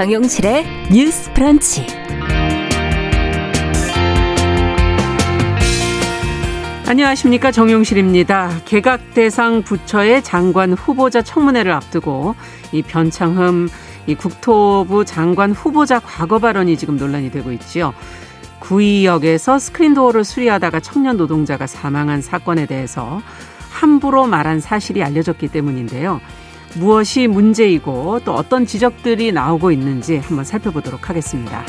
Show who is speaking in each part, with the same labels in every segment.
Speaker 1: 정용실의 뉴스 프런치.
Speaker 2: 안녕하십니까 정용실입니다. 개각 대상 부처의 장관 후보자 청문회를 앞두고 이 변창흠 이 국토부 장관 후보자 과거 발언이 지금 논란이 되고 있지요. 구의역에서 스크린 도어를 수리하다가 청년 노동자가 사망한 사건에 대해서 함부로 말한 사실이 알려졌기 때문인데요. 무엇이 문제이고 또 어떤 지적들이 나오고 있는지 한번 살펴보도록 하겠습니다.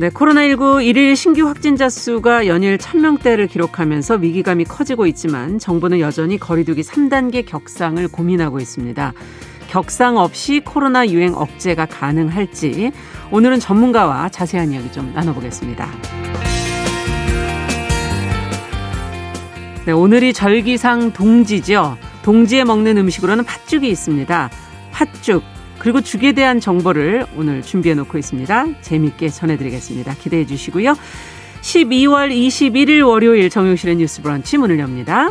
Speaker 2: 네, 코로나19 일일 신규 확진자 수가 연일 1000명대를 기록하면서 위기감이 커지고 있지만 정부는 여전히 거리두기 3단계 격상을 고민하고 있습니다. 격상 없이 코로나 유행 억제가 가능할지 오늘은 전문가와 자세한 이야기 좀 나눠보겠습니다. 네, 오늘이 절기상 동지죠. 동지에 먹는 음식으로는 팥죽이 있습니다. 팥죽, 그리고 죽에 대한 정보를 오늘 준비해 놓고 있습니다. 재밌게 전해드리겠습니다. 기대해 주시고요. 12월 21일 월요일 정용실의 뉴스 브런치 문을 엽니다.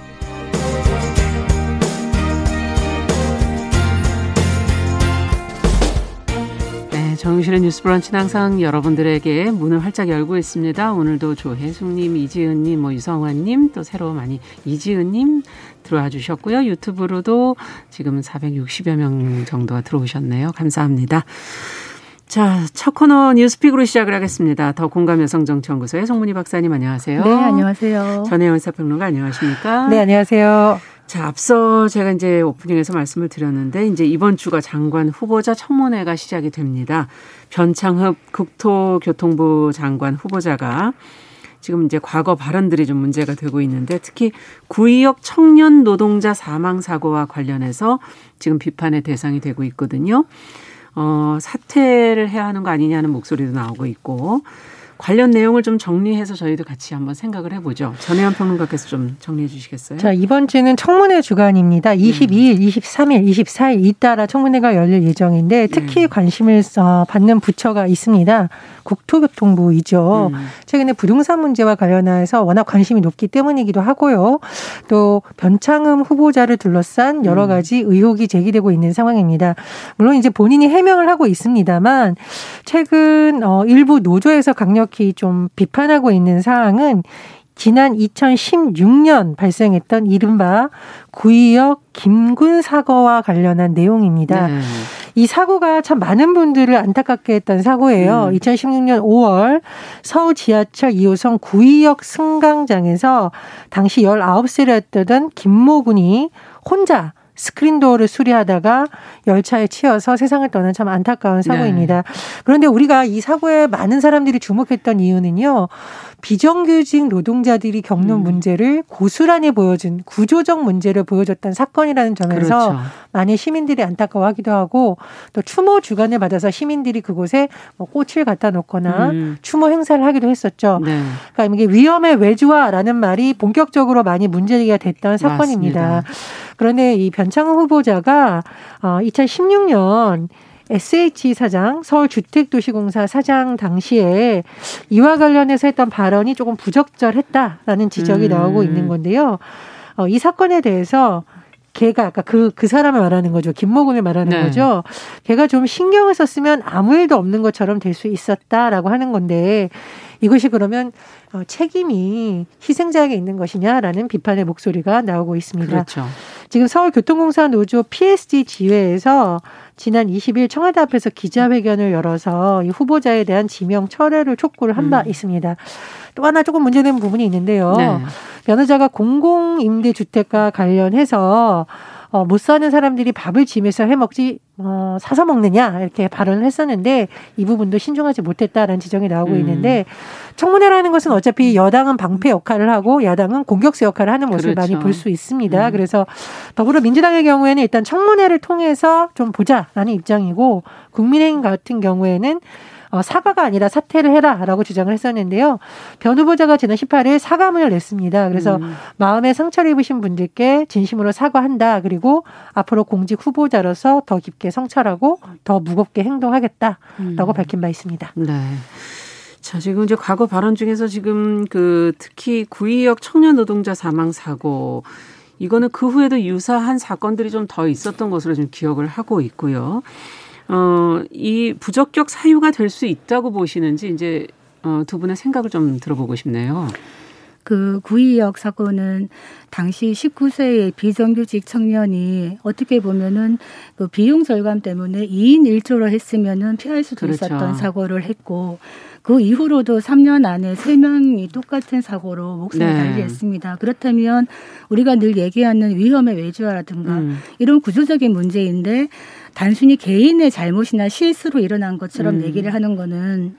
Speaker 2: 정유실의 뉴스 브런치는 항상 여러분들에게 문을 활짝 열고 있습니다. 오늘도 조혜숙님, 이지은님, 뭐 유성환님, 또 새로 많이 이지은님 들어와 주셨고요. 유튜브로도 지금 460여 명 정도가 들어오셨네요. 감사합니다. 자, 첫 코너 뉴스픽으로 시작을 하겠습니다. 더 공감 여성정치연구소의 송문희 박사님 안녕하세요.
Speaker 3: 네, 안녕하세요.
Speaker 2: 전혜원 사평론가 안녕하십니까?
Speaker 3: 네, 안녕하세요.
Speaker 2: 자, 앞서 제가 이제 오프닝에서 말씀을 드렸는데 이제 이번 주가 장관 후보자 청문회가 시작이 됩니다. 변창흡 국토교통부 장관 후보자가 지금 이제 과거 발언들이 좀 문제가 되고 있는데 특히 구의역 청년 노동자 사망 사고와 관련해서 지금 비판의 대상이 되고 있거든요. 어, 사퇴를 해야 하는 거 아니냐는 목소리도 나오고 있고 관련 내용을 좀 정리해서 저희도 같이 한번 생각을 해보죠. 전혜연 평론가께서 좀 정리해 주시겠어요?
Speaker 3: 자, 이번 주는 청문회 주간입니다. 22일, 음. 23일, 24일 잇따라 청문회가 열릴 예정인데 특히 음. 관심을 받는 부처가 있습니다. 국토교통부이죠. 음. 최근에 부동산 문제와 관련해서 워낙 관심이 높기 때문이기도 하고요. 또 변창흠 후보자를 둘러싼 여러 음. 가지 의혹이 제기되고 있는 상황입니다. 물론 이제 본인이 해명을 하고 있습니다만 최근 어 일부 노조에서 강력 히 좀 비판하고 있는 사항은 지난 2016년 발생했던 이른바 구의역 김군 사고와 관련한 내용입니다. 네. 이 사고가 참 많은 분들을 안타깝게 했던 사고예요. 음. 2016년 5월 서울 지하철 2호선 구의역 승강장에서 당시 19세였던 김모 군이 혼자 스크린도어를 수리하다가 열차에 치여서 세상을 떠난 참 안타까운 사고입니다. 네. 그런데 우리가 이 사고에 많은 사람들이 주목했던 이유는요. 비정규직 노동자들이 겪는 음. 문제를 고스란히 보여준 구조적 문제를 보여줬던 사건이라는 점에서 그렇죠. 많은 시민들이 안타까워하기도 하고 또 추모 주간을 받아서 시민들이 그곳에 뭐 꽃을 갖다 놓거나 음. 추모 행사를 하기도 했었죠. 네. 그러니까 이게 위험의 외주화라는 말이 본격적으로 많이 문제가 됐던 사건입니다. 맞습니다. 그런데 이 변창흠 후보자가 어 2016년 SH 사장, 서울주택도시공사 사장 당시에 이와 관련해서 했던 발언이 조금 부적절했다라는 지적이 음. 나오고 있는 건데요. 어, 이 사건에 대해서 걔가 아까 그, 그 사람을 말하는 거죠. 김모군을 말하는 네. 거죠. 걔가 좀 신경을 썼으면 아무 일도 없는 것처럼 될 수 있었다라고 하는 건데 이것이 그러면 어, 책임이 희생자에게 있는 것이냐라는 비판의 목소리가 나오고 있습니다.
Speaker 2: 그렇죠.
Speaker 3: 지금 서울교통공사 노조 PSD 지회에서 지난 20일 청와대 앞에서 기자회견을 열어서 이 후보자에 대한 지명 철회를 촉구를 한바 음. 있습니다. 또 하나 조금 문제되는 부분이 있는데요. 네. 변호자가 공공임대주택과 관련해서 어, 못 사는 사람들이 밥을 집에서 해 먹지 어, 사서 먹느냐 이렇게 발언을 했었는데 이 부분도 신중하지 못했다라는 지적이 나오고 음. 있는데 청문회라는 것은 어차피 여당은 방패 역할을 하고 야당은 공격수 역할을 하는 모습을 그렇죠. 많이 볼 수 있습니다. 음. 그래서 더불어민주당의 경우에는 일단 청문회를 통해서 좀 보자라는 입장이고 국민의힘 같은 경우에는 어, 사과가 아니라 사퇴를 해라라고 주장을 했었는데요. 변 후보자가 지난 18일 사과문을 냈습니다. 그래서 음. 마음에 상처를 입으신 분들께 진심으로 사과한다. 그리고 앞으로 공직 후보자로서 더 깊게 성찰하고 더 무겁게 행동하겠다라고 음. 밝힌 바 있습니다.
Speaker 2: 네. 자, 지금 이제 과거 발언 중에서 지금 그 특히 구의역 청년 노동자 사망 사고 이거는 그 후에도 유사한 사건들이 좀 더 있었던 것으로 좀 기억을 하고 있고요. 어, 이 부적격 사유가 될 수 있다고 보시는지 이제 어, 두 분의 생각을 좀 들어보고 싶네요.
Speaker 4: 그 구의역 사건은 당시 19세의 비정규직 청년이 어떻게 보면은 그 비용 절감 때문에 2인 1조로 했으면은 피할 수도 그렇죠. 있었던 사고를 했고 그 이후로도 3년 안에 3명이 똑같은 사고로 목숨을 네. 달리했습니다. 그렇다면 우리가 늘 얘기하는 위험의 외주화라든가 음. 이런 구조적인 문제인데 단순히 개인의 잘못이나 실수로 일어난 것처럼 음. 얘기를 하는 거는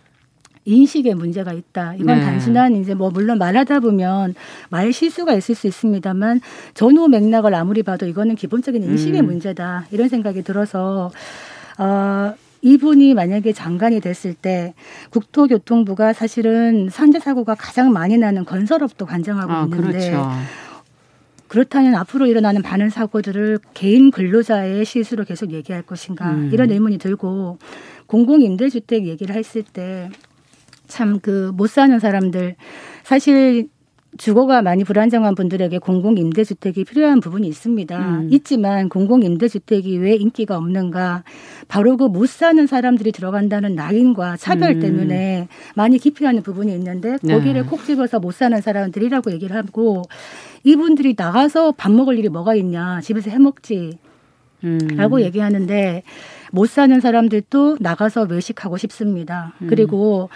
Speaker 4: 인식에 문제가 있다. 이건 네. 단순한 이제 뭐 물론 말하다 보면 말 실수가 있을 수 있습니다만 전후 맥락을 아무리 봐도 이거는 기본적인 인식의 음. 문제다. 이런 생각이 들어서 어 이분이 만약에 장관이 됐을 때 국토교통부가 사실은 산재 사고가 가장 많이 나는 건설업도 관장하고 아, 있는데 그렇죠. 그렇다면 앞으로 일어나는 많은 사고들을 개인 근로자의 실수로 계속 얘기할 것인가 음. 이런 의문이 들고 공공임대주택 얘기를 했을 때 참 그 못 사는 사람들 사실 주거가 많이 불안정한 분들에게 공공 임대주택이 필요한 부분이 있습니다. 음. 있지만 공공 임대주택이 왜 인기가 없는가? 바로 그 못 사는 사람들이 들어간다는 라인과 차별 음. 때문에 많이 기피하는 부분이 있는데 거기를 네. 콕 집어서 못 사는 사람들이라고 얘기를 하고 이분들이 나가서 밥 먹을 일이 뭐가 있냐? 집에서 해 먹지. 음. 라고 얘기하는데 못 사는 사람들도 나가서 외식하고 싶습니다. 음. 그리고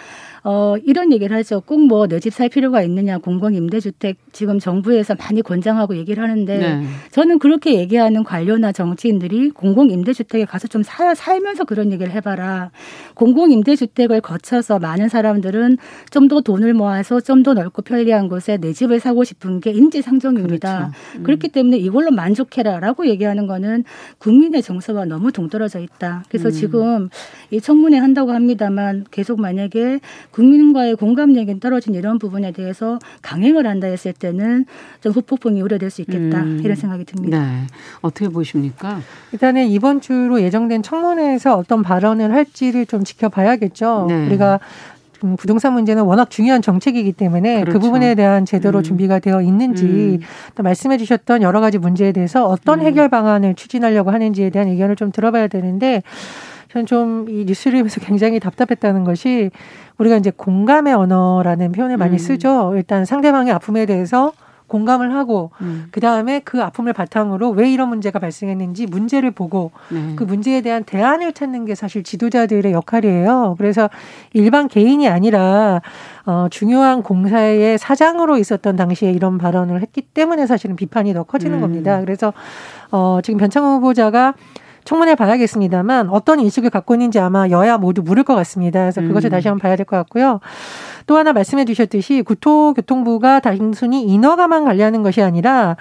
Speaker 4: 어, 이런 얘기를 하죠. 꼭 뭐 내 집 살 필요가 있느냐 공공임대주택 지금 정부에서 많이 권장하고 얘기를 하는데 네. 저는 그렇게 얘기하는 관료나 정치인들이 공공임대주택에 가서 좀 사, 살면서 그런 얘기를 해봐라. 공공임대주택을 거쳐서 많은 사람들은 좀 더 돈을 모아서 좀 더 넓고 편리한 곳에 내 집을 사고 싶은 게 인지상정입니다. 그렇죠. 음. 그렇기 때문에 이걸로 만족해라라고 얘기하는 거는 국민의 정서와 너무 동떨어져 있다. 그래서 음. 지금 이 청문회 한다고 합니다만 계속 만약에 국민과의 공감력이 떨어진 이런 부분에 대해서 강행을 한다 했을 때는 좀 후폭풍이 우려될 수 있겠다 음. 이런 생각이 듭니다. 네.
Speaker 2: 어떻게 보십니까?
Speaker 3: 일단은 이번 주로 예정된 청문회에서 어떤 발언을 할지를 좀 지켜봐야겠죠. 네. 우리가 부동산 문제는 워낙 중요한 정책이기 때문에 그 그렇죠. 그 부분에 대한 제대로 음. 준비가 되어 있는지 음. 또 말씀해 주셨던 여러 가지 문제에 대해서 어떤 음. 해결 방안을 추진하려고 하는지에 대한 의견을 좀 들어봐야 되는데 저는 좀 이 뉴스를 보면서 굉장히 답답했다는 것이 우리가 이제 공감의 언어라는 표현을 많이 음. 쓰죠. 일단 상대방의 아픔에 대해서 공감을 하고 음. 그 다음에 그 아픔을 바탕으로 왜 이런 문제가 발생했는지 문제를 보고 네. 그 문제에 대한 대안을 찾는 게 사실 지도자들의 역할이에요. 그래서 일반 개인이 아니라 어, 중요한 공사의 사장으로 있었던 당시에 이런 발언을 했기 때문에 사실은 비판이 더 커지는 음. 겁니다. 그래서 어, 지금 변창호 후보자가 청문회 봐야겠습니다만 어떤 인식을 갖고 있는지 아마 여야 모두 물을 것 같습니다. 그래서 그것을 음. 다시 한번 봐야 될 것 같고요. 또 하나 말씀해 주셨듯이 국토교통부가 단순히 인허가만 관리하는 것이 아니라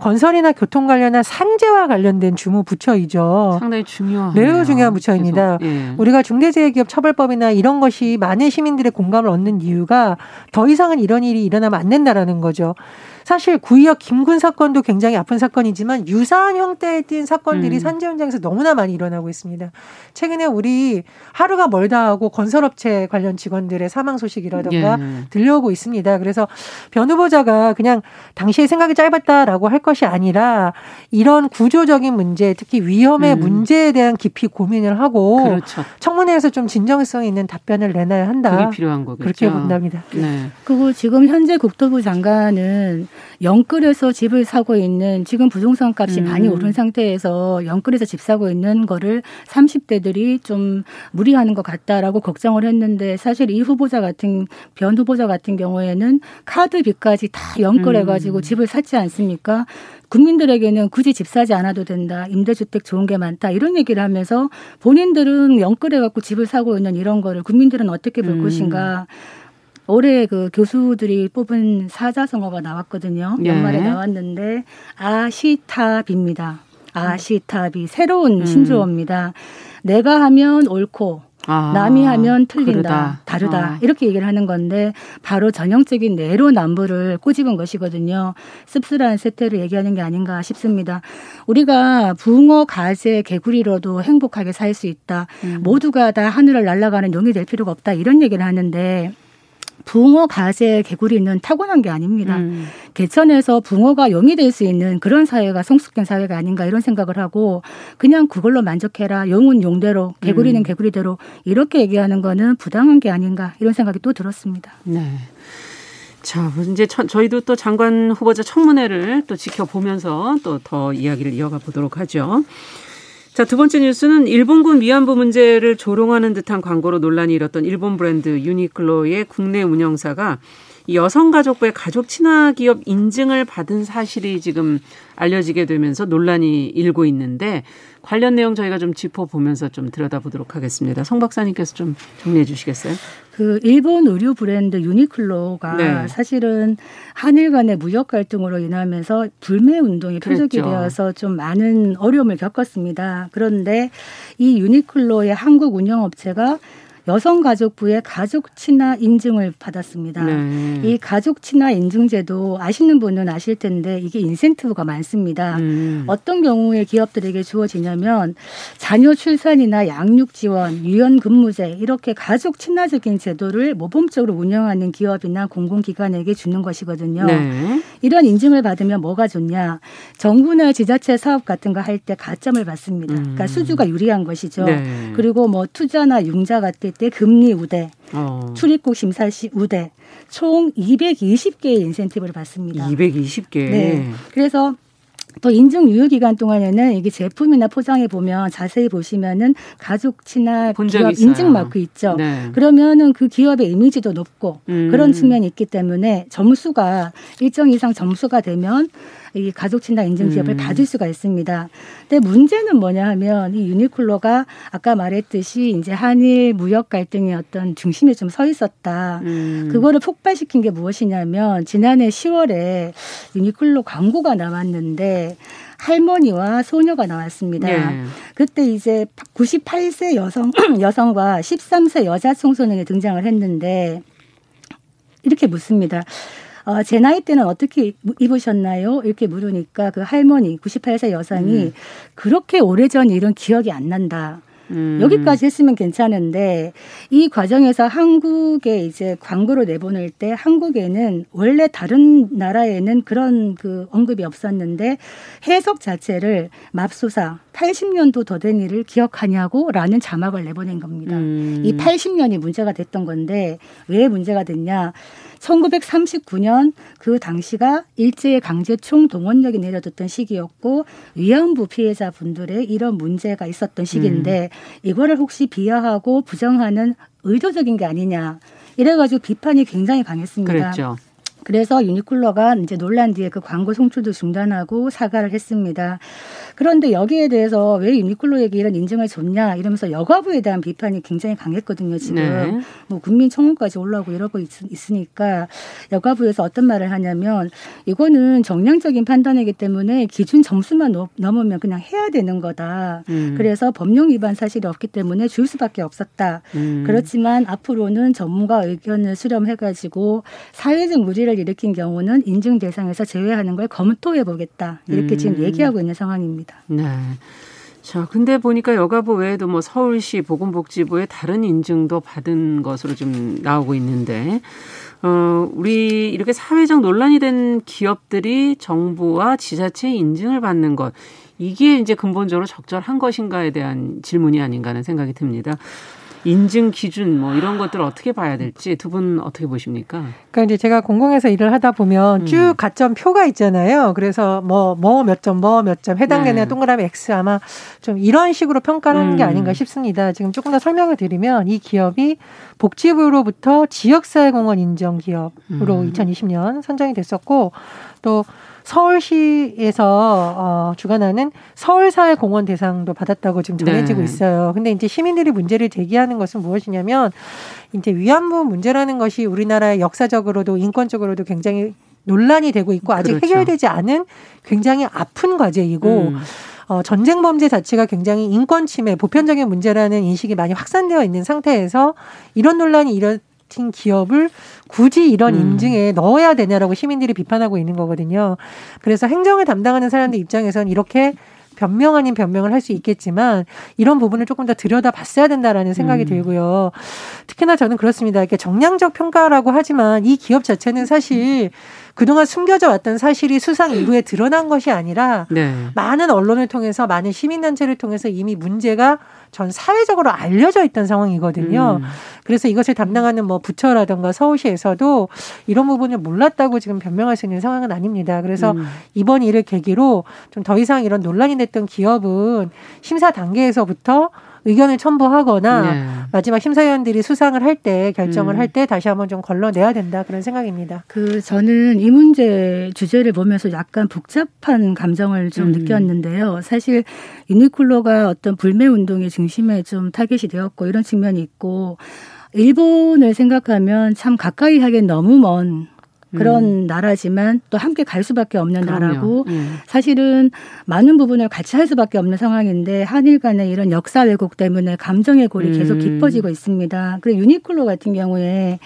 Speaker 3: 건설이나 교통 관련한 산재와 관련된 주무 부처이죠.
Speaker 2: 상당히 중요한
Speaker 3: 매우 중요한 부처입니다. 예. 우리가 중대재해기업 처벌법이나 이런 것이 많은 시민들의 공감을 얻는 이유가 더 이상은 이런 일이 일어나면 안 된다라는 거죠. 사실 구이역 김군 사건도 굉장히 아픈 사건이지만 유사한 형태의 띈 사건들이 음. 산재 현장에서 너무나 많이 일어나고 있습니다. 최근에 우리 하루가 멀다 하고 건설업체 관련 직원들의 사망 소식이라든가 예. 들려오고 있습니다. 그래서 변 후보자가 그냥 당시의 생각이 짧았다라고 할 것이 아니라 이런 구조적인 문제, 특히 위험의 음. 문제에 대한 깊이 고민을 하고 그렇죠. 청문회에서 좀 진정성 있는 답변을 내놔야 한다.
Speaker 2: 그게 필요한 거겠죠.
Speaker 3: 그렇게 본답니다. 네.
Speaker 4: 그리고 지금 현재 국토부 장관은 영끌에서 집을 사고 있는 지금 부동산 값이 음. 많이 오른 상태에서 영끌에서 집 사고 있는 거를 30대들이 좀 무리하는 것 같다라고 걱정을 했는데 사실 이 후보자 같은 변 후보자 같은 경우에는 카드 빚까지 다 영끌해 가지고 음. 집을 샀지 않습니까? 국민들에게는 굳이 집 사지 않아도 된다. 임대주택 좋은 게 많다. 이런 얘기를 하면서 본인들은 영끌해 갖고 집을 사고 있는 이런 거를 국민들은 어떻게 볼 음. 것인가. 올해 그 교수들이 뽑은 사자성어가 나왔거든요. 예. 연말에 나왔는데 아시탑입니다. 아시탑이 새로운 음. 신조어입니다. 내가 하면 옳고 아, 남이 하면 틀린다, 그러다. 다르다 아. 이렇게 얘기를 하는 건데 바로 전형적인 내로남불을 꼬집은 것이거든요. 씁쓸한 세태를 얘기하는 게 아닌가 싶습니다. 우리가 붕어, 가재, 개구리로도 행복하게 살 수 있다. 음. 모두가 다 하늘을 날아가는 용이 될 필요가 없다. 이런 얘기를 하는데 붕어, 가재, 개구리는 타고난 게 아닙니다. 음. 개천에서 붕어가 용이 될 수 있는 그런 사회가 성숙된 사회가 아닌가 이런 생각을 하고 그냥 그걸로 만족해라. 용은 용대로, 개구리는 음. 개구리대로 이렇게 얘기하는 거는 부당한 게 아닌가 이런 생각이 또 들었습니다.
Speaker 2: 네. 자, 이제 저희도 또 장관 후보자 청문회를 또 지켜보면서 또 더 이야기를 이어가 보도록 하죠. 자, 두 번째 뉴스는 일본군 위안부 문제를 조롱하는 듯한 광고로 논란이 일었던 일본 브랜드 유니클로의 국내 운영사가 여성가족부의 가족 친화 기업 인증을 받은 사실이 지금 알려지게 되면서 논란이 일고 있는데 관련 내용 저희가 좀 짚어보면서 좀 들여다보도록 하겠습니다. 성 박사님께서 좀 정리해 주시겠어요?
Speaker 4: 그 일본 의류 브랜드 유니클로가 네. 사실은 한일 간의 무역 갈등으로 인하면서 불매 운동이 표적이 되어서 좀 많은 어려움을 겪었습니다. 그런데 이 유니클로의 한국 운영 업체가 여성가족부의 가족 친화 인증을 받았습니다. 네. 이 가족 친화 인증제도 아시는 분은 아실 텐데 이게 인센티브가 많습니다. 음. 어떤 경우에 기업들에게 주어지냐면 자녀 출산이나 양육 지원, 유연 근무제 이렇게 가족 친화적인 제도를 모범적으로 운영하는 기업이나 공공기관에게 주는 것이거든요. 네. 이런 인증을 받으면 뭐가 좋냐? 정부나 지자체 사업 같은 거 할 때 가점을 받습니다. 그러니까 음. 그러니까 수주가 유리한 것이죠. 네. 그리고 뭐 투자나 융자 같을 때 금리 우대, 어. 출입국 심사 시 우대 총 220개의 인센티브를 받습니다.
Speaker 2: 220개.
Speaker 4: 네. 그래서 또 인증 유효 기간 동안에는 이게 제품이나 포장해 보면 자세히 보시면은 가족 친화 기업 인증 마크 있죠. 네. 그러면은 그 기업의 이미지도 높고 음. 그런 측면이 있기 때문에 점수가 일정 이상 점수가 되면 이 가족 친화 인증 기업을 음. 받을 수가 있습니다. 근데 문제는 뭐냐 하면 이 유니클로가 아까 말했듯이 이제 한일 무역 갈등의 어떤 중심에 좀 서 있었다. 음. 그거를 폭발시킨 게 무엇이냐면 지난해 10월에 유니클로 광고가 나왔는데 할머니와 소녀가 나왔습니다. 네. 그때 이제 98세 여성 여성과 13세 여자 청소년이 등장을 했는데 이렇게 묻습니다. 어, 제 나이 때는 어떻게 입으셨나요? 이렇게 물으니까 그 할머니 98세 여성이 음. 그렇게 오래전 일은 기억이 안 난다. 음. 여기까지 했으면 괜찮은데 이 과정에서 한국에 이제 광고를 내보낼 때 한국에는 원래 다른 나라에는 그런 그 언급이 없었는데 해석 자체를 맙소사 80년도 더 된 일을 기억하냐고라는 자막을 내보낸 겁니다. 음. 이 80년이 문제가 됐던 건데 왜 문제가 됐냐? 1939년 그 당시가 일제의 강제 총동원력이 내려졌던 시기였고 위안부 피해자 분들의 이런 문제가 있었던 시기인데 음. 이거를 혹시 비하하고 부정하는 의도적인 게 아니냐. 이래가지고 비판이 굉장히 강했습니다.
Speaker 2: 그랬죠.
Speaker 4: 그래서 유니클로가 이제 논란 뒤에 그 광고 송출도 중단하고 사과를 했습니다. 그런데 여기에 대해서 왜 유니클로에게 이런 인증을 줬냐 이러면서 여가부에 대한 비판이 굉장히 강했거든요. 지금 네. 뭐 국민청원까지 올라오고 이러고 있, 으니까 여가부에서 어떤 말을 하냐면 이거는 정량적인 판단이기 때문에 기준 점수만 넘으면 그냥 해야 되는 거다. 음. 그래서 법령 위반 사실이 없기 때문에 줄 수밖에 없었다. 음. 그렇지만 앞으로는 전문가 의견을 수렴해가지고 사회적 무리를 일으킨 경우는 인증 대상에서 제외하는 걸 검토해 보겠다. 이렇게 음. 지금 얘기하고 있는 상황입니다. 있습니다.
Speaker 2: 네. 자, 근데 보니까 여가부 외에도 뭐 서울시 보건복지부의 다른 인증도 받은 것으로 좀 나오고 있는데, 어, 우리 이렇게 사회적 논란이 된 기업들이 정부와 지자체 인증을 받는 것, 이게 이제 근본적으로 적절한 것인가에 대한 질문이 아닌가 하는 생각이 듭니다. 인증 기준 뭐 이런 것들을 어떻게 봐야 될지 두 분 어떻게 보십니까?
Speaker 3: 그러니까 이제 제가 공공에서 일을 하다 보면 음. 쭉 가점 표가 있잖아요. 그래서 뭐 뭐 몇 점, 뭐 몇 점 해당되는 네. 동그라미 X 아마 좀 이런 식으로 평가를 하는 게 음. 아닌가 싶습니다. 지금 조금 더 설명을 드리면 이 기업이 복지부로부터 지역사회공헌 인정 기업으로 음. 2020년 선정이 됐었고 또 서울시에서 어, 주관하는 서울사회공헌 대상도 받았다고 지금 전해지고 네. 있어요. 근데 이제 시민들이 문제를 제기하는 것은 무엇이냐면 이제 위안부 문제라는 것이 우리나라의 역사적으로도 인권적으로도 굉장히 논란이 되고 있고 아직 그렇죠. 해결되지 않은 굉장히 아픈 과제이고 음. 어, 전쟁 범죄 자체가 굉장히 인권 침해, 보편적인 문제라는 인식이 많이 확산되어 있는 상태에서 이런 논란이 일어 진 기업을 굳이 이런 음. 인증에 넣어야 되냐라고 시민들이 비판하고 있는 거거든요. 그래서 행정을 담당하는 사람들 입장에서는 이렇게 변명 아닌 변명을 할 수 있겠지만 이런 부분을 조금 더 들여다 봤어야 된다라는 생각이 음. 들고요. 특히나 저는 그렇습니다. 이렇게 정량적 평가라고 하지만 이 기업 자체는 사실 그동안 숨겨져 왔던 사실이 수상 이후에 드러난 것이 아니라 네. 많은 언론을 통해서 많은 시민단체를 통해서 이미 문제가 전 사회적으로 알려져 있던 상황이거든요. 음. 그래서 이것을 담당하는 뭐 부처라든가 서울시에서도 이런 부분을 몰랐다고 지금 변명할 수 있는 상황은 아닙니다. 그래서 음. 이번 일을 계기로 좀 더 이상 이런 논란이 됐던 기업은 심사 단계에서부터 의견을 첨부하거나 네. 마지막 심사위원들이 수상을 할 때 결정을 음. 할때 다시 한번 좀 걸러내야 된다 그런 생각입니다.
Speaker 4: 그 저는 이 문제 주제를 보면서 약간 복잡한 감정을 좀 음. 느꼈는데요. 사실 유니클로가 어떤 불매 운동의 중심에 좀 타겟이 되었고 이런 측면이 있고 일본을 생각하면 참 가까이 하기엔 너무 먼 그런 음. 나라지만 또 함께 갈 수밖에 없는 그럼요. 나라고 음. 사실은 많은 부분을 같이 할 수밖에 없는 상황인데 한일 간의 이런 역사 왜곡 때문에 감정의 골이 음. 계속 깊어지고 있습니다. 그리고 유니클로 같은 경우에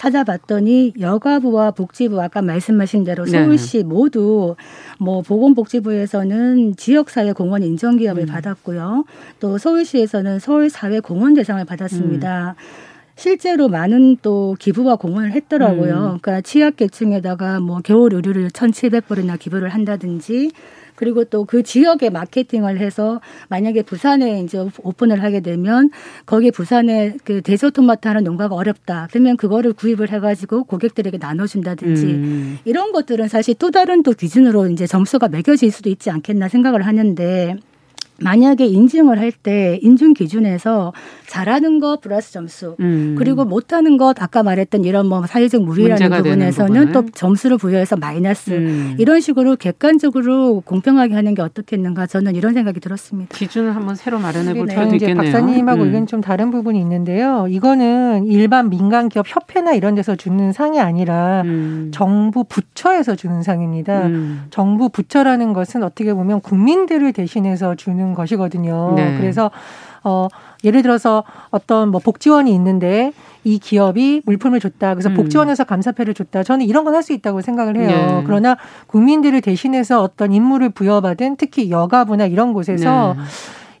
Speaker 4: 찾아봤더니 여가부와 복지부 아까 말씀하신 대로 네. 서울시 네. 모두 뭐 보건복지부에서는 지역사회 공헌 인정 기업을 음. 받았고요. 또 서울시에서는 서울 사회 공헌 대상을 받았습니다. 음. 실제로 많은 또 기부와 공헌을 했더라고요. 음. 그러니까 취약계층에다가 뭐 겨울 의류를 1,700벌이나 기부를 한다든지 그리고 또 그 지역에 마케팅을 해서 만약에 부산에 이제 오픈을 하게 되면 거기에 부산에 그 대저 토마토 하는 농가가 어렵다. 그러면 그거를 구입을 해가지고 고객들에게 나눠준다든지 음. 이런 것들은 사실 또 다른 또 기준으로 이제 점수가 매겨질 수도 있지 않겠나 생각을 하는데 만약에 인증을 할 때 인증 기준에서 잘하는 것 플러스 점수 음. 그리고 못하는 것 아까 말했던 이런 뭐 사회적 무리라는 부분에서는 또 점수를 부여해서 마이너스 음. 이런 식으로 객관적으로 공평하게 하는 게 어떻겠는가 저는 이런 생각이 들었습니다.
Speaker 2: 기준을 한번 새로 마련해 볼 필요도 있겠네요.
Speaker 3: 박사님하고 음. 의견 좀 다른 부분이 있는데요. 이거는 일반 민간 기업 협회나 이런 데서 주는 상이 아니라 음. 정부 부처에서 주는 상입니다. 음. 정부 부처라는 것은 어떻게 보면 국민들을 대신해서 주는 있는 것이거든요. 네. 그래서 어 예를 들어서 어떤 뭐 복지원이 있는데 이 기업이 물품을 줬다. 그래서 음. 복지원에서 감사패를 줬다. 저는 이런 건 할 수 있다고 생각을 해요. 네. 그러나 국민들을 대신해서 어떤 임무를 부여받은 특히 여가부나 이런 곳에서 네.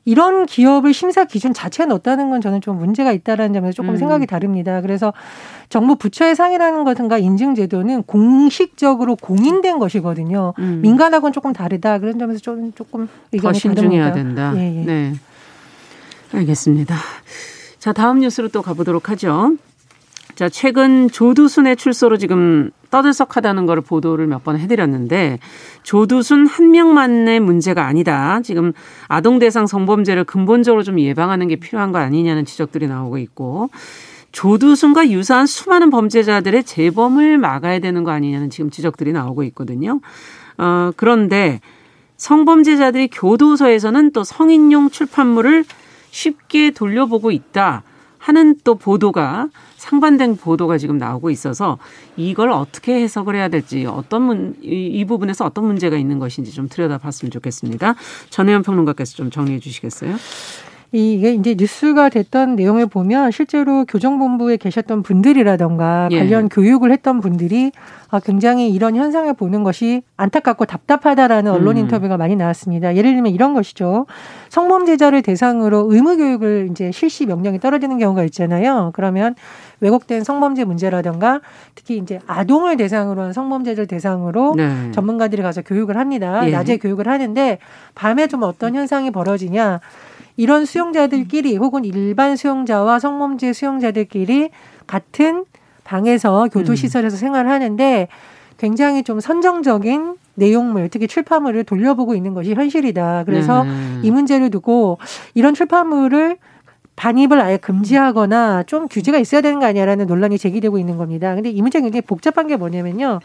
Speaker 3: 이런 기업을 심사 기준 자체에 넣었다는 건 저는 좀 문제가 있다라는 점에서 조금 음. 생각이 다릅니다. 그래서 정부 부처의 상이라는 것은가 인증 제도는 공식적으로 공인된 것이거든요. 음. 민간하고는 조금 다르다. 그런 점에서 좀 조금
Speaker 2: 의견이 더 신중해야 된다. 예, 예. 네. 알겠습니다. 자, 다음 뉴스로 또 가보도록 하죠. 자, 최근 조두순의 출소로 지금 떠들썩하다는 걸 보도를 몇 번 해드렸는데 조두순 한 명만의 문제가 아니다. 지금 아동 대상 성범죄를 근본적으로 좀 예방하는 게 필요한 거 아니냐는 지적들이 나오고 있고 조두순과 유사한 수많은 범죄자들의 재범을 막아야 되는 거 아니냐는 지금 지적들이 나오고 있거든요. 어, 그런데 성범죄자들이 교도소에서는 또 성인용 출판물을 쉽게 돌려보고 있다 하는 또 보도가 상반된 보도가 지금 나오고 있어서 이걸 어떻게 해석을 해야 될지 어떤 문, 이, 이 부분에서 어떤 문제가 있는 것인지 좀 들여다봤으면 좋겠습니다. 전혜연 평론가께서 좀 정리해 주시겠어요?
Speaker 3: 이게 이제 뉴스가 됐던 내용을 보면 실제로 교정본부에 계셨던 분들이라던가 예. 관련 교육을 했던 분들이 아, 굉장히 이런 현상을 보는 것이 안타깝고 답답하다라는 언론 음. 인터뷰가 많이 나왔습니다. 예를 들면 이런 것이죠. 성범죄자를 대상으로 의무 교육을 이제 실시 명령이 떨어지는 경우가 있잖아요. 그러면 왜곡된 성범죄 문제라든가 특히 이제 아동을 대상으로 한 성범죄를 대상으로 네. 전문가들이 가서 교육을 합니다. 예. 낮에 교육을 하는데 밤에 좀 어떤 현상이 벌어지냐. 이런 수용자들끼리 혹은 일반 수용자와 성범죄 수용자들끼리 같은 방에서 교도시설에서 음. 생활을 하는데 굉장히 좀 선정적인 내용물, 특히 출판물을 돌려보고 있는 것이 현실이다. 그래서 네. 이 문제를 두고 이런 출판물을 반입을 아예 금지하거나 좀 규제가 있어야 되는 거 아니야라는 논란이 제기되고 있는 겁니다. 근데 이 문제가 굉장히 복잡한 게 뭐냐면요.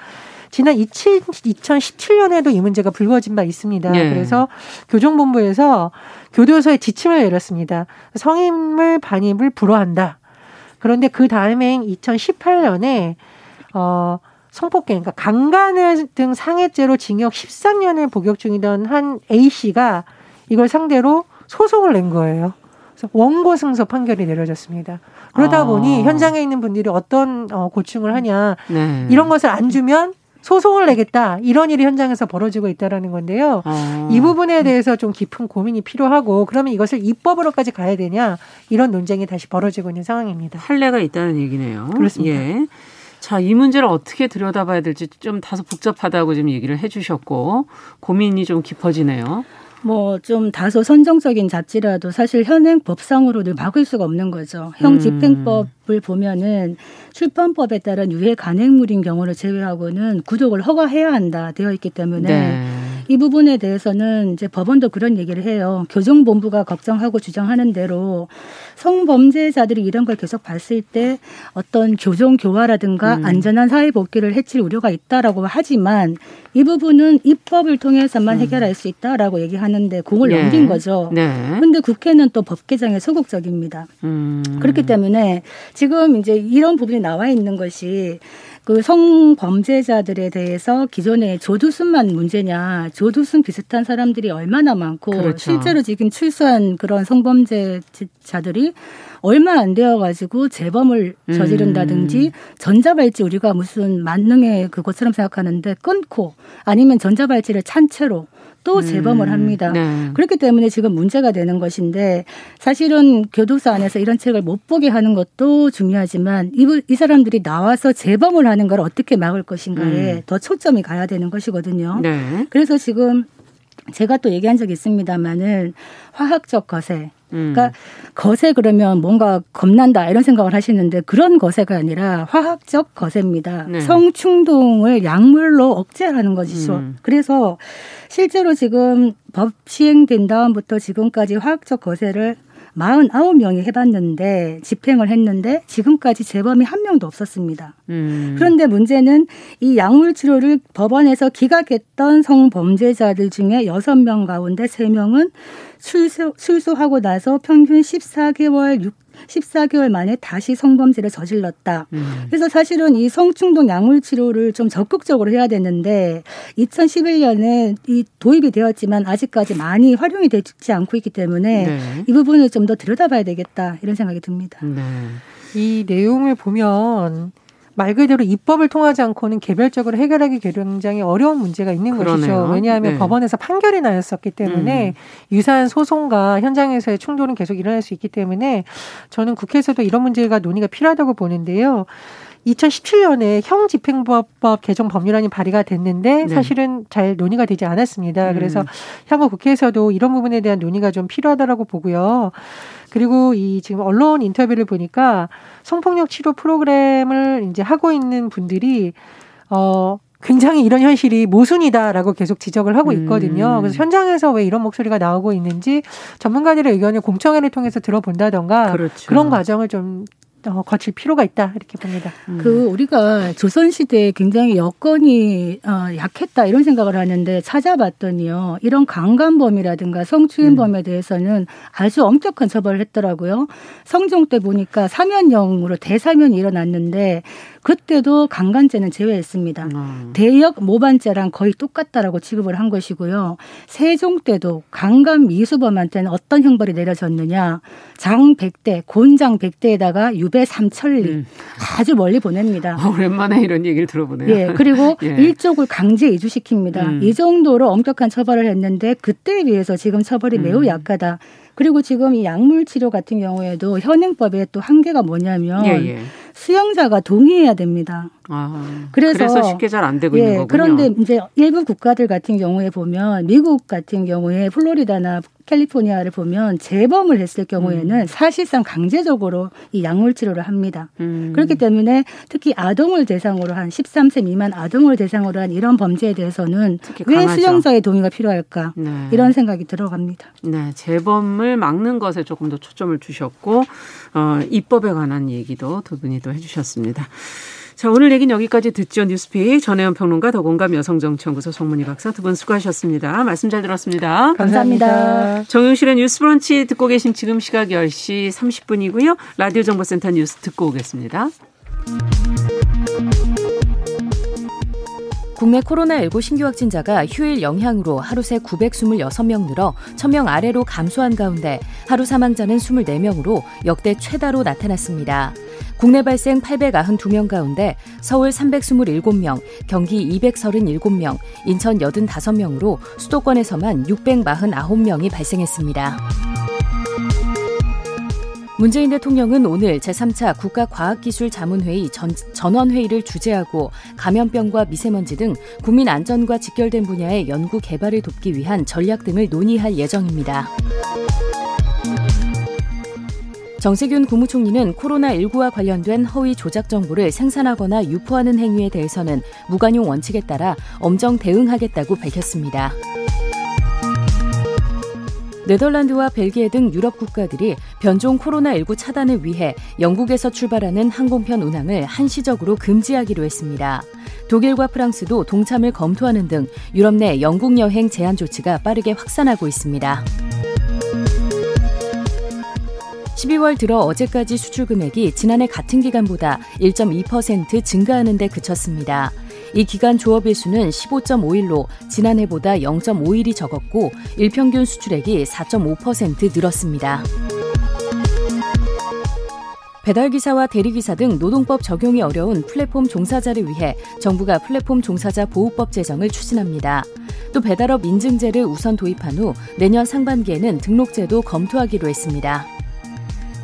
Speaker 3: 지난 2017년에도 이 문제가 불거진 바 있습니다. 네. 그래서 교정본부에서 교도소에 지침을 내렸습니다. 성인물 반입을 불허한다. 그런데 그 다음에 2018년에 어 성폭행, 그러니까 강간을 등 상해죄로 징역 13년을 복역 중이던 한 A 씨가 이걸 상대로 소송을 낸 거예요. 그래서 원고 승소 판결이 내려졌습니다. 그러다 아. 보니 현장에 있는 분들이 어떤 어, 고충을 하냐 네. 이런 것을 안 주면 소송을 내겠다 이런 일이 현장에서 벌어지고 있다라는 건데요. 아. 이 부분에 대해서 좀 깊은 고민이 필요하고 그러면 이것을 입법으로까지 가야 되냐 이런 논쟁이 다시 벌어지고 있는 상황입니다.
Speaker 2: 판례가 있다는 얘기네요.
Speaker 3: 그렇습니다. 예.
Speaker 2: 자, 이 문제를 어떻게 들여다봐야 될지 좀 다소 복잡하다고 지금 얘기를 해주셨고 고민이 좀 깊어지네요.
Speaker 4: 뭐 좀 다소 선정적인 잡지라도 사실 현행 법상으로는 막을 수가 없는 거죠. 형 집행법을 음. 보면은 출판법에 따른 유해 간행물인 경우를 제외하고는 구독을 허가해야 한다 되어 있기 때문에 네. 이 부분에 대해서는 이제 법원도 그런 얘기를 해요. 교정본부가 걱정하고 주장하는 대로 성범죄자들이 이런 걸 계속 봤을 때 어떤 교정 교화라든가 음. 안전한 사회 복귀를 해칠 우려가 있다라고 하지만 이 부분은 입법을 통해서만 음. 해결할 수 있다라고 얘기하는데 공을 네. 넘긴 거죠. 그런데 네. 국회는 또 법 개정에 소극적입니다. 음. 그렇기 때문에 지금 이제 이런 부분이 나와 있는 것이 그 성범죄자들에 대해서 기존에 조두순만 문제냐, 조두순 비슷한 사람들이 얼마나 많고 그렇죠. 실제로 지금 출소한 그런 성범죄자들이 얼마 안 되어 가지고 재범을 저지른다든지 음. 전자발찌 우리가 무슨 만능의 그것처럼 생각하는데 끊고 아니면 전자발찌를 찬 채로 또 음. 재범을 합니다. 네. 그렇기 때문에 지금 문제가 되는 것인데 사실은 교도소 안에서 이런 책을 못 보게 하는 것도 중요하지만 이, 이 사람들이 나와서 재범을 하는 걸 어떻게 막을 것인가에 음. 더 초점이 가야 되는 것이거든요. 네. 그래서 지금 제가 또 얘기한 적이 있습니다만은 화학적 거세. 음. 그러니까 거세 그러면 뭔가 겁난다 이런 생각을 하시는데 그런 거세가 아니라 화학적 거세입니다. 네. 성충동을 약물로 억제하는 것이죠. 음. 그래서 실제로 지금 법 시행된 다음부터 지금까지 화학적 거세를 49 명이 해봤는데 집행을 했는데 지금까지 재범이 한 명도 없었습니다. 음. 그런데 문제는 이 약물 치료를 법원에서 기각했던 성범죄자들 중에 6명 가운데 3명은 출소, 출소하고 나서 평균 14개월 6 14개월 만에 다시 성범죄를 저질렀다. 음. 그래서 사실은 이 성충동 약물 치료를 좀 적극적으로 해야 되는데 2011년에 이 도입이 되었지만 아직까지 많이 활용이 되지 않고 있기 때문에 네. 이 부분을 좀 더 들여다봐야 되겠다 이런 생각이 듭니다. 네.
Speaker 3: 이 내용을 보면 말 그대로 입법을 통하지 않고는 개별적으로 해결하기 굉장히 어려운 문제가 있는 그러네요. 것이죠. 왜냐하면 네. 법원에서 판결이 나였었기 때문에 음. 유사한 소송과 현장에서의 충돌은 계속 일어날 수 있기 때문에 저는 국회에서도 이런 문제가 논의가 필요하다고 보는데요. 2017년에 형집행법 개정 법률안이 발의가 됐는데 네. 사실은 잘 논의가 되지 않았습니다. 음. 그래서 향후 국회에서도 이런 부분에 대한 논의가 좀 필요하다라고 보고요. 그리고 이 지금 언론 인터뷰를 보니까 성폭력 치료 프로그램을 이제 하고 있는 분들이 어 굉장히 이런 현실이 모순이다라고 계속 지적을 하고 있거든요. 음. 그래서 현장에서 왜 이런 목소리가 나오고 있는지 전문가들의 의견을 공청회를 통해서 들어본다던가 그렇죠. 그런 과정을 좀 어, 거칠 필요가 있다 이렇게 봅니다.
Speaker 4: 음. 그 우리가 조선 시대에 굉장히 여건이 어, 약했다 이런 생각을 하는데 찾아봤더니요 이런 강간범이라든가 성추행범에 음. 대해서는 아주 엄격한 처벌을 했더라고요. 성종 때 보니까 사면형으로 대사면이 일어났는데 그때도 강간죄는 제외했습니다. 음. 대역 모반죄랑 거의 똑같다라고 취급을 한 것이고요. 세종 때도 강간 미수범한테는 어떤 형벌이 내려졌느냐. 장 100대, 곤장 100대에다가 유배 삼천리 음. 아주 멀리 보냅니다.
Speaker 2: 어, 오랜만에 이런 얘기를 들어보네요.
Speaker 4: 예, 그리고 예. 일족을 강제 이주시킵니다. 음. 이 정도로 엄격한 처벌을 했는데 그때에 비해서 지금 처벌이 매우 음. 약하다. 그리고 지금 이 약물 치료 같은 경우에도 현행법에 또 한계가 뭐냐면 예, 예. 수용자가 동의해야 됩니다.
Speaker 2: 아, 그래서, 그래서 쉽게 잘 안 되고 예, 있는 거군요.
Speaker 4: 그런데 이제 일부 국가들 같은 경우에 보면 미국 같은 경우에 플로리다나 캘리포니아를 보면 재범을 했을 경우에는 음. 사실상 강제적으로 이 약물 치료를 합니다. 음. 그렇기 때문에 특히 아동을 대상으로 한 13세 미만 아동을 대상으로 한 이런 범죄에 대해서는 왜 수용자의 동의가 필요할까? 네. 이런 생각이 들어갑니다.
Speaker 2: 네, 재범을 막는 것에 조금 더 초점을 주셨고 어, 입법에 관한 얘기도 두 분이 또 해주셨습니다. 자, 오늘 얘기는 여기까지 듣죠. 뉴스픽 전혜연 평론가 더공감 여성정치연구소 송문희 박사 두 분 수고하셨습니다. 말씀 잘 들었습니다.
Speaker 4: 감사합니다.
Speaker 2: 정용실의 뉴스 브런치 듣고 계신 지금 시각 10시 30분이고요. 라디오 정보센터 뉴스 듣고 오겠습니다.
Speaker 1: 국내 코로나19 신규 확진자가 휴일 영향으로 하루 새 926명 늘어 1000명 아래로 감소한 가운데 하루 사망자는 24명으로 역대 최다로 나타났습니다. 국내 발생 892명 가운데 서울 327명, 경기 237명, 인천 85명으로 수도권에서만 649명이 발생했습니다. 문재인 대통령은 오늘 제3차 국가과학기술자문회의 전, 전원회의를 주재하고 감염병과 미세먼지 등 국민 안전과 직결된 분야의 연구 개발을 돕기 위한 전략 등을 논의할 예정입니다. 정세균 국무총리는 코로나19와 관련된 허위 조작 정보를 생산하거나 유포하는 행위에 대해서는 무관용 원칙에 따라 엄정 대응하겠다고 밝혔습니다. 네덜란드와 벨기에 등 유럽 국가들이 변종 코로나19 차단을 위해 영국에서 출발하는 항공편 운항을 한시적으로 금지하기로 했습니다. 독일과 프랑스도 동참을 검토하는 등 유럽 내 영국 여행 제한 조치가 빠르게 확산하고 있습니다. 12월 들어 어제까지 수출 금액이 지난해 같은 기간보다 1.2% 증가하는 데 그쳤습니다. 이 기간 조업일수는 15.5일로 지난해보다 0.5일이 적었고 일평균 수출액이 4.5% 늘었습니다. 배달기사와 대리기사 등 노동법 적용이 어려운 플랫폼 종사자를 위해 정부가 플랫폼 종사자 보호법 제정을 추진합니다. 또 배달업 인증제를 우선 도입한 후 내년 상반기에는 등록제도 검토하기로 했습니다.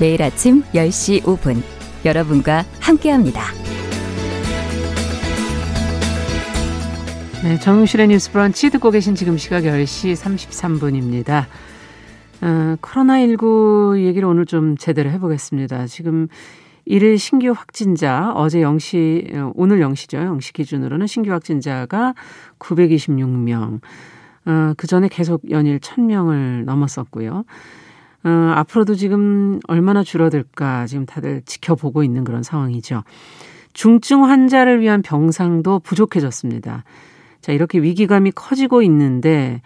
Speaker 1: 매일 아침 10시 5분 여러분과 함께합니다.
Speaker 2: 네, 정용실의 뉴스 브런치 듣고 계신 지금 시각 10시 33분입니다. 어, 코로나19 얘기를 오늘 좀 제대로 해보겠습니다. 지금 일일 신규 확진자 어제 0시 어, 오늘 0시죠. 0시 기준으로는 신규 확진자가 926명. 어, 그 전에 계속 연일 1000명을 넘었었고요. 어, 앞으로도 지금 얼마나 줄어들까 지금 다들 지켜보고 있는 그런 상황이죠. 중증 환자를 위한 병상도 부족해졌습니다. 자, 이렇게 위기감이 커지고 있는데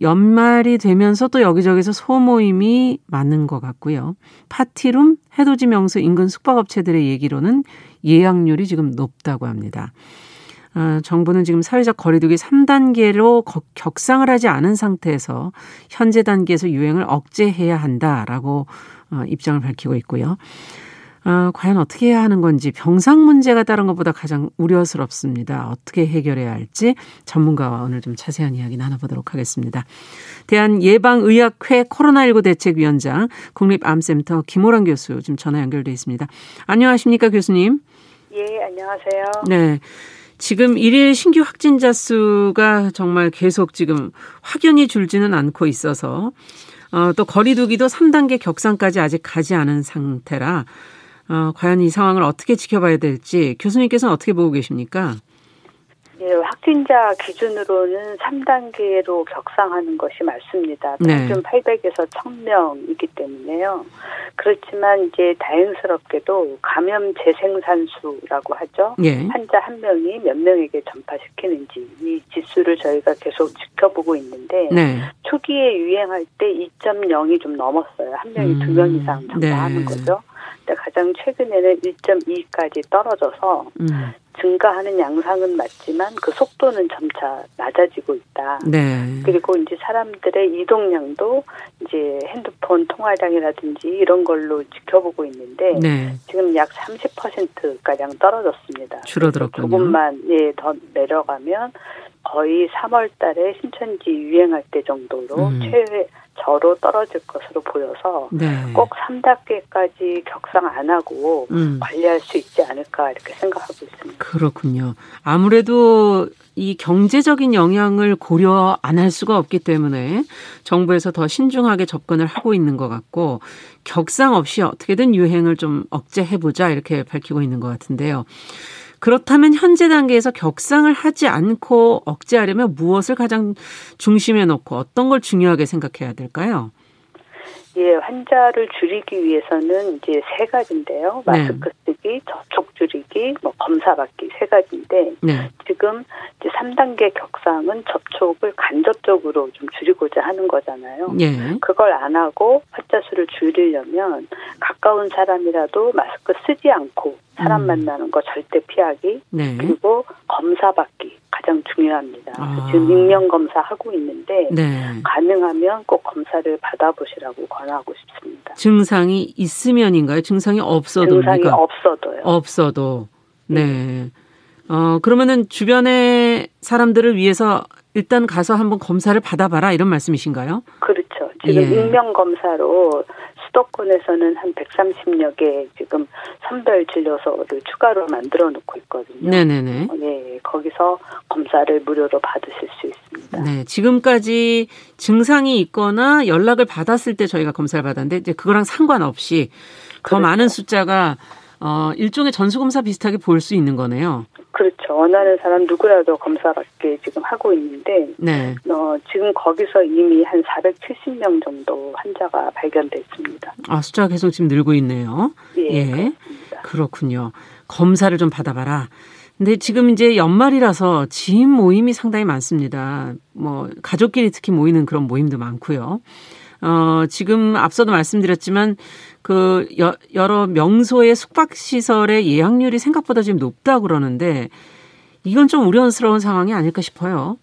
Speaker 2: 연말이 되면서 또 여기저기서 소모임이 많은 것 같고요. 파티룸, 해돋이 명소 인근 숙박업체들의 얘기로는 예약률이 지금 높다고 합니다. 어, 정부는 지금 사회적 거리두기 3단계로 격상을 하지 않은 상태에서 현재 단계에서 유행을 억제해야 한다라고 어, 입장을 밝히고 있고요. 어, 과연 어떻게 해야 하는 건지 병상 문제가 다른 것보다 가장 우려스럽습니다. 어떻게 해결해야 할지 전문가와 오늘 좀 자세한 이야기 나눠보도록 하겠습니다. 대한예방의학회 코로나19 대책위원장 국립암센터 김호란 교수 지금 전화 연결돼 있습니다. 안녕하십니까 교수님?
Speaker 5: 예, 안녕하세요.
Speaker 2: 네. 지금 일일 신규 확진자 수가 정말 계속 지금 확연히 줄지는 않고 있어서 어, 또 거리두기도 3단계 격상까지 아직 가지 않은 상태라 어, 과연 이 상황을 어떻게 지켜봐야 될지 교수님께서는 어떻게 보고 계십니까?
Speaker 5: 예, 확진자 기준으로는 3단계로 격상하는 것이 맞습니다. 평균 네. 800에서 1000명이기 때문에요. 그렇지만 이제 다행스럽게도 감염 재생산수라고 하죠. 예. 환자 한 명이 몇 명에게 전파시키는지 이 지수를 저희가 계속 지켜보고 있는데 네. 초기에 유행할 때 2.0이 좀 넘었어요. 한 명이 음. 두명 이상 전파하는 네. 거죠. 근데 가장 최근에는 1.2까지 떨어져서 음. 증가하는 양상은 맞지만 그 속도는 점차 낮아지고 있다. 네. 그리고 이제 사람들의 이동량도 이제 핸드폰 통화량이라든지 이런 걸로 지켜보고 있는데 네. 지금 약 30% 가량 떨어졌습니다.
Speaker 2: 줄어들었군요.
Speaker 5: 조금만 예 더 내려가면 거의 3월 달에 신천지 유행할 때 정도로 음. 최 저로 떨어질 것으로 보여서 네. 꼭 3단계까지 격상 안 하고 음. 관리할 수 있지 않을까 이렇게 생각하고 있습니다.
Speaker 2: 그렇군요. 아무래도 이 경제적인 영향을 고려 안 할 수가 없기 때문에 정부에서 더 신중하게 접근을 하고 있는 것 같고 격상 없이 어떻게든 유행을 좀 억제해보자 이렇게 밝히고 있는 것 같은데요. 그렇다면 현재 단계에서 격상을 하지 않고 억제하려면 무엇을 가장 중심에 놓고 어떤 걸 중요하게 생각해야 될까요?
Speaker 5: 예, 환자를 줄이기 위해서는 이제 세 가지인데요. 네. 마스크 네. 쓰기, 접촉 줄이기, 뭐 검사 받기 세 가지인데 네. 지금 이제 3단계 격상은 접촉을 간접적으로 좀 줄이고자 하는 거잖아요. 네. 그걸 안 하고 환자 수를 줄이려면 가까운 사람이라도 마스크 쓰지 않고 사람 음. 만나는 거 절대 피하기 네. 그리고 검사 받기 가장 중요합니다. 아. 지금 익명 검사 하고 있는데 네. 가능하면 꼭 검사를 받아보시라고 권하고 싶습니다.
Speaker 2: 증상이 있으면인가요? 증상이 없어도
Speaker 5: 증상이 없어도요.
Speaker 2: 없어도 네. 네. 어 그러면은 주변의 사람들을 위해서 일단 가서 한번 검사를 받아봐라 이런 말씀이신가요?
Speaker 5: 그렇죠. 지금 예. 익명 검사로 수도권에서는 한 130여 개 지금 선별 진료소를 추가로 만들어 놓고 있거든요. 네네네. 네, 거기서 검사를 무료로 받으실 수 있습니다.
Speaker 2: 네, 지금까지 증상이 있거나 연락을 받았을 때 저희가 검사를 받았는데 이제 그거랑 상관없이 더 그렇죠. 많은 숫자가 어, 일종의 전수검사 비슷하게 볼 수 있는 거네요.
Speaker 5: 그렇죠. 원하는 사람 누구라도 검사받게 지금 하고 있는데, 네. 어, 지금 거기서 이미 한 470명 정도 환자가 발견됐습니다.
Speaker 2: 아, 숫자가 계속 지금 늘고 있네요. 예. 예. 그렇군요. 검사를 좀 받아봐라. 근데 지금 이제 연말이라서 지인 모임이 상당히 많습니다. 뭐, 가족끼리 특히 모이는 그런 모임도 많고요. 어, 지금 앞서도 말씀드렸지만 그 여, 여러 명소의 숙박 시설의 예약률이 생각보다 지금 높다 그러는데 이건 좀 우려스러운 상황이 아닐까 싶어요.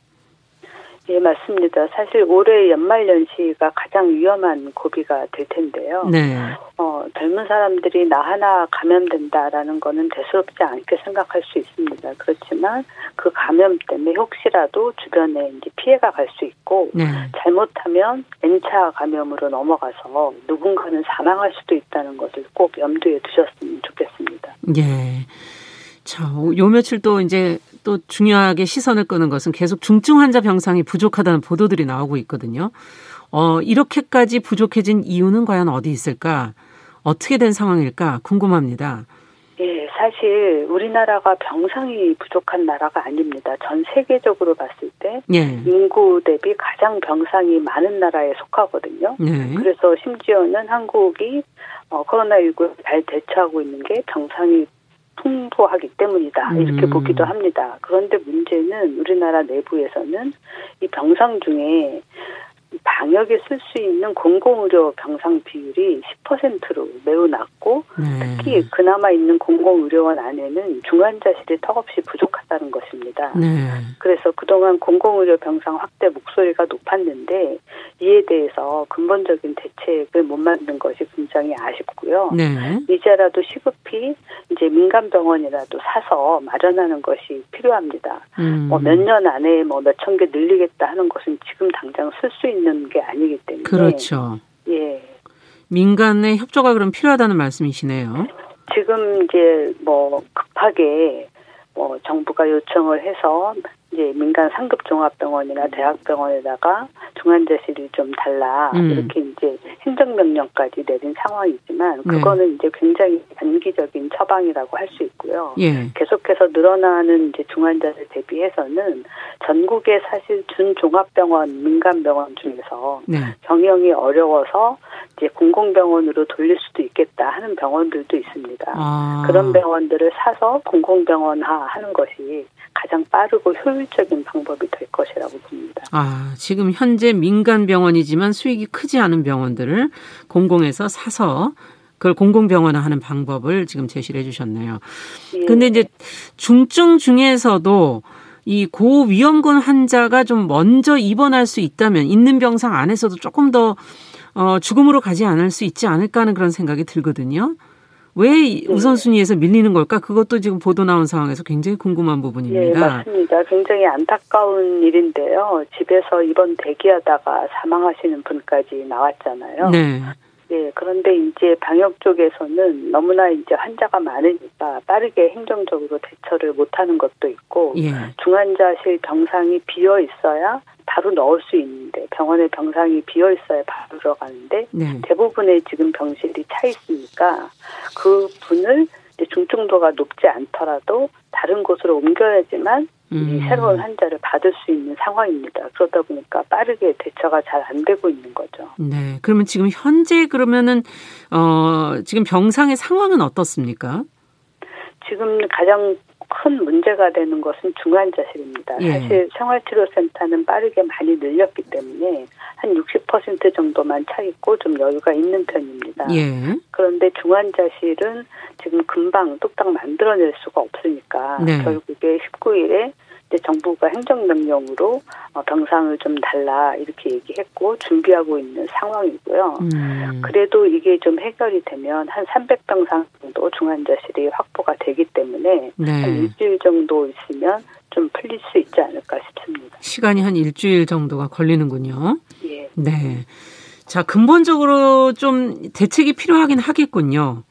Speaker 5: 예, 맞습니다. 사실 올해 연말 연시가 가장 위험한 고비가 될 텐데요. 네. 어, 젊은 사람들이 나 하나 감염된다라는 거는 대수롭지 않게 생각할 수 있습니다. 그렇지만 그 감염 때문에 혹시라도 주변에 이제 피해가 갈 수 있고 네. 잘못하면 N차 감염으로 넘어가서 누군가는 사망할 수도 있다는 것을 꼭 염두에 두셨으면 좋겠습니다.
Speaker 2: 예. 자, 요 며칠 또 이제 또 중요하게 시선을 끄는 것은 계속 중증 환자 병상이 부족하다는 보도들이 나오고 있거든요. 어, 이렇게까지 부족해진 이유는 과연 어디 있을까? 어떻게 된 상황일까? 궁금합니다.
Speaker 5: 예, 사실 우리나라가 병상이 부족한 나라가 아닙니다. 전 세계적으로 봤을 때 예. 인구 대비 가장 병상이 많은 나라에 속하거든요. 예. 그래서 심지어는 한국이 어, 코로나19를 잘 대처하고 있는 게 병상이 풍부하기 때문이다. 이렇게 음. 보기도 합니다. 그런데 문제는 우리나라 내부에서는 이 병상 중에 방역에 쓸 수 있는 공공의료 병상 비율이 10%로 매우 낮고 네. 특히 그나마 있는 공공의료원 안에는 중환자실이 턱없이 부족하다는 것입니다. 네. 그래서 그동안 공공의료 병상 확대 목소리가 높았는데 이에 대해서 근본적인 대책을 못 만든 것이 굉장히 아쉽고요. 네. 이제라도 시급히 이제 민간 병원이라도 사서 마련하는 것이 필요합니다. 음. 뭐몇 년 안에 뭐 몇천 개 늘리겠다 하는 것은 지금 당장 쓸 수 있는 게 아니기 때문에
Speaker 2: 그렇죠. 예. 민간의 협조가 그럼 필요하다는 말씀이시네요.
Speaker 5: 지금 이제 뭐 급하게 뭐 정부가 요청을 해서 이제 민간 상급 종합병원이나 대학병원에다가 중환자실을 좀 달라 음. 이렇게 이제 행정명령까지 내린 상황이지만 네. 그거는 네. 이제 굉장히 단기적인 처방이라고 할 수 있고요. 예. 계속해서 늘어나는 이제 중환자를 대비해서는 전국에 사실 준 종합병원 민간 병원 중에서 네. 경영이 어려워서 이제 공공병원으로 돌릴 수도 있겠다 하는 병원들도 있습니다. 아. 그런 병원들을 사서 공공병원화 하는 것이 가장 빠르고 효율적인 방법이 될 것이라고 봅니다.
Speaker 2: 아, 지금 현재 민간 병원이지만 수익이 크지 않은 병원들을 공공에서 사서 그걸 공공병원화 하는 방법을 지금 제시를 해 주셨네요. 예. 근데 이제 중증 중에서도 이 고위험군 환자가 좀 먼저 입원할 수 있다면 있는 병상 안에서도 조금 더 어, 죽음으로 가지 않을 수 있지 않을까 하는 그런 생각이 들거든요. 왜 네. 우선순위에서 밀리는 걸까? 그것도 지금 보도 나온 상황에서 굉장히 궁금한 부분입니다.
Speaker 5: 네, 맞습니다. 굉장히 안타까운 일인데요. 집에서 입원 대기하다가 사망하시는 분까지 나왔잖아요. 네. 네, 그런데 이제 방역 쪽에서는 너무나 이제 환자가 많으니까 빠르게 행정적으로 대처를 못하는 것도 있고 예. 중환자실 병상이 비어 있어야 바로 넣을 수 있는 데 병원에 병상이 비어 있어야 바로 들어가는데 네. 대부분의 지금 병실이 차 있으니까 그 분을 중증도가 높지 않더라도 다른 곳으로 옮겨야지만 음. 새로운 환자를 받을 수 있는 상황입니다. 그러다 보니까 빠르게 대처가 잘 안 되고 있는 거죠.
Speaker 2: 네. 그러면 지금 현재 그러면은 어 지금 병상의 상황은 어떻습니까?
Speaker 5: 지금 가장 큰 문제가 되는 것은 중환자실입니다. 예. 사실 생활치료센터는 빠르게 많이 늘렸기 때문에 한 60% 정도만 차 있고 좀 여유가 있는 편입니다. 예. 그런데 중환자실은 지금 금방 뚝딱 만들어낼 수가 없으니까 네. 결국에 19일에 이제 정부가 행정명령으로 어, 병상을 좀 달라 이렇게 얘기했고 준비하고 있는 상황이고요. 음. 그래도 이게 좀 해결이 되면 한 300병상 정도 중환자실이 확보가 되기 때문에 네. 한 일주일 정도 있으면 좀 풀릴 수 있지 않을까 싶습니다.
Speaker 2: 시간이 한 일주일 정도가 걸리는군요. 예. 네. 자, 근본적으로 좀 대책이 필요하긴 하겠군요.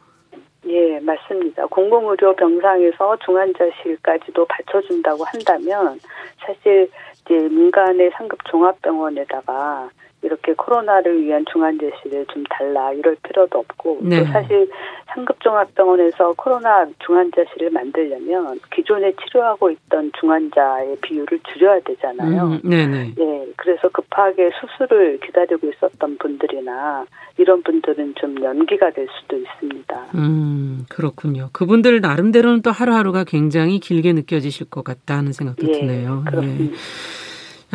Speaker 5: 예, 맞습니다. 공공의료 병상에서 중환자실까지도 받쳐준다고 한다면 사실 이제 민간의 상급 종합병원에다가 이렇게 코로나를 위한 중환자실을 좀 달라 이럴 필요도 없고 네. 또 사실 상급 종합병원에서 코로나 중환자실을 만들려면 기존에 치료하고 있던 중환자의 비율을 줄여야 되잖아요. 음, 네 네. 예, 그래서 급하게 수술을 기다리고 있었던 분들이 나 이런 분들은 좀 연기가 될 수도 있습니다.
Speaker 2: 음, 그렇군요. 그분들 나름대로는 또 하루하루가 굉장히 길게 느껴지실 것 같다는 생각도
Speaker 5: 예,
Speaker 2: 드네요.
Speaker 5: 그렇습니다. 예.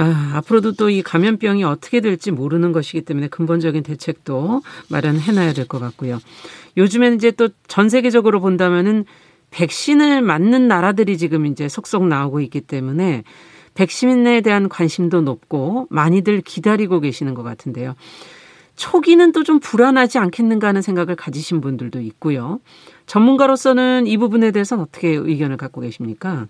Speaker 2: 아, 앞으로도 또 이 감염병이 어떻게 될지 모르는 것이기 때문에 근본적인 대책도 마련해놔야 될 것 같고요. 요즘에는 이제 또 전 세계적으로 본다면은 백신을 맞는 나라들이 지금 이제 속속 나오고 있기 때문에 백신에 대한 관심도 높고 많이들 기다리고 계시는 것 같은데요. 초기는 또 좀 불안하지 않겠는가 하는 생각을 가지신 분들도 있고요. 전문가로서는 이 부분에 대해서는 어떻게 의견을 갖고 계십니까?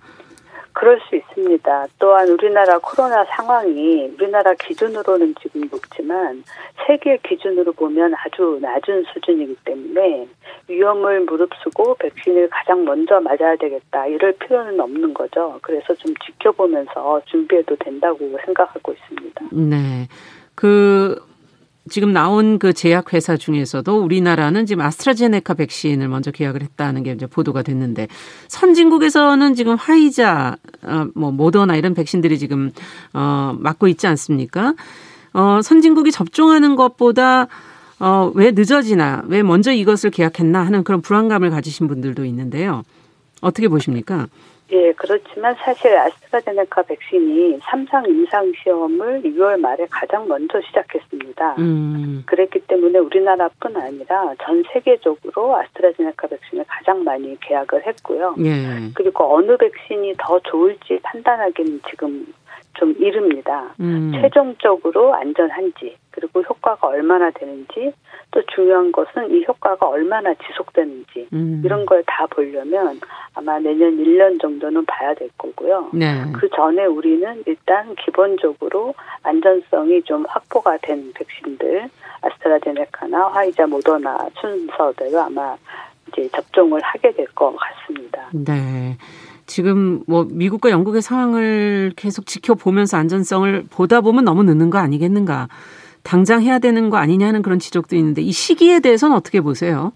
Speaker 5: 그럴 수 있습니다. 또한 우리나라 코로나 상황이 우리나라 기준으로는 지금 높지만 세계 기준으로 보면 아주 낮은 수준이기 때문에 위험을 무릅쓰고 백신을 가장 먼저 맞아야 되겠다 이럴 필요는 없는 거죠. 그래서 좀 지켜보면서 준비해도 된다고 생각하고 있습니다.
Speaker 2: 네. 그 지금 나온 그 제약 회사 중에서도 우리나라는 지금 아스트라제네카 백신을 먼저 계약을 했다는 게 이제 보도가 됐는데 선진국에서는 지금 화이자, 어, 뭐 모더나 이런 백신들이 지금 어 맞고 있지 않습니까? 어 선진국이 접종하는 것보다 어왜 늦어지나, 왜 먼저 이것을 계약했나 하는 그런 불안감을 가지신 분들도 있는데요. 어떻게 보십니까?
Speaker 5: 예, 그렇지만 사실 아스트라제네카 백신이 3상 임상 시험을 6월 말에 가장 먼저 시작했습니다. 음. 그랬기 때문에 우리나라뿐 아니라 전 세계적으로 아스트라제네카 백신을 가장 많이 계약을 했고요. 예. 그리고 어느 백신이 더 좋을지 판단하기는 지금 좀 이릅니다. 음. 최종적으로 안전한지 그리고 효과가 얼마나 되는지 또 중요한 것은 이 효과가 얼마나 지속되는지 음. 이런 걸 다 보려면 아마 내년 1년 정도는 봐야 될 거고요. 네. 그 전에 우리는 일단 기본적으로 안전성이 좀 확보가 된 백신들 아스트라제네카나 화이자 모더나 순서대로 아마 이제 접종을 하게 될 것 같습니다.
Speaker 2: 네. 지금 뭐 미국과 영국의 상황을 계속 지켜보면서 안전성을 보다 보면 너무 늦는 거 아니겠는가. 당장 해야 되는 거 아니냐는 그런 지적도 있는데 이 시기에 대해서는 어떻게 보세요?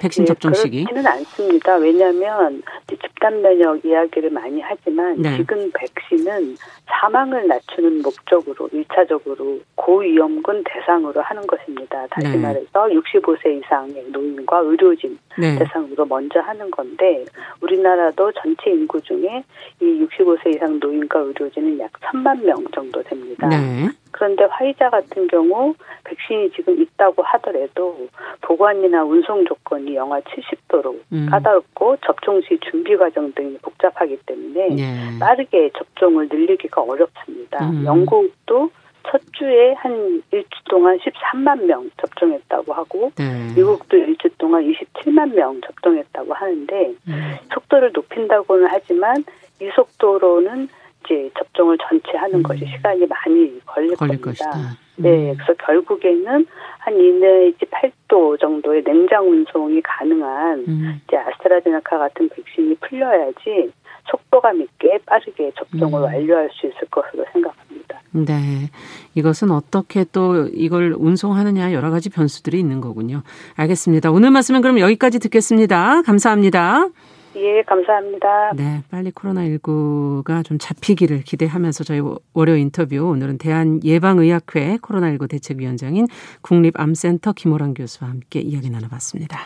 Speaker 2: 백신
Speaker 5: 네,
Speaker 2: 접종 시기?
Speaker 5: 그렇지는 않습니다. 왜냐하면 집단 면역 이야기를 많이 하지만 네. 지금 백신은 사망을 낮추는 목적으로 일차적으로 고위험군 대상으로 하는 것입니다. 다시 네. 말해서 65세 이상의 노인과 의료진 네. 대상으로 먼저 하는 건데 우리나라도 전체 인구 중에 이 65세 이상 노인과 의료진은 약 3만 명 정도 됩니다. 네. 그런데 화이자 같은 경우 백신이 지금 있다고 하더라도 보관이나 운송 조건이 영하 70도로 음. 까다롭고 접종 시 준비 과정 등이 복잡하기 때문에 네. 빠르게 접종을 늘리기 가 어렵습니다. 음. 영국도 첫 주에 한 일주 동안 13만 명 접종했다고 하고 네. 미국도 일주 동안 27만 명 접종했다고 하는데 음. 속도를 높인다고는 하지만 이 속도로는 이제 접종을 전체 하는 음. 것이 시간이 많이 걸릴, 걸릴 겁니다. 것이다. 네, 음. 네, 그래서 결국에는 한 이내지 8도 정도의 냉장 운송이 가능한 음. 이제 아스트라제네카 같은 백신이 풀려야지 속도감 있게 빠르게 접종을 음. 완료할 수 있을 것으로 생각합니다.
Speaker 2: 네. 이것은 어떻게 또 이걸 운송하느냐 여러 가지 변수들이 있는 거군요. 알겠습니다. 오늘 말씀은 그럼 여기까지 듣겠습니다. 감사합니다.
Speaker 5: 예, 감사합니다.
Speaker 2: 네, 빨리 코로나19가 좀 잡히기를 기대하면서 저희 월요 인터뷰 오늘은 대한예방의학회 코로나19 대책위원장인 국립암센터 김호랑 교수와 함께 이야기 나눠봤습니다.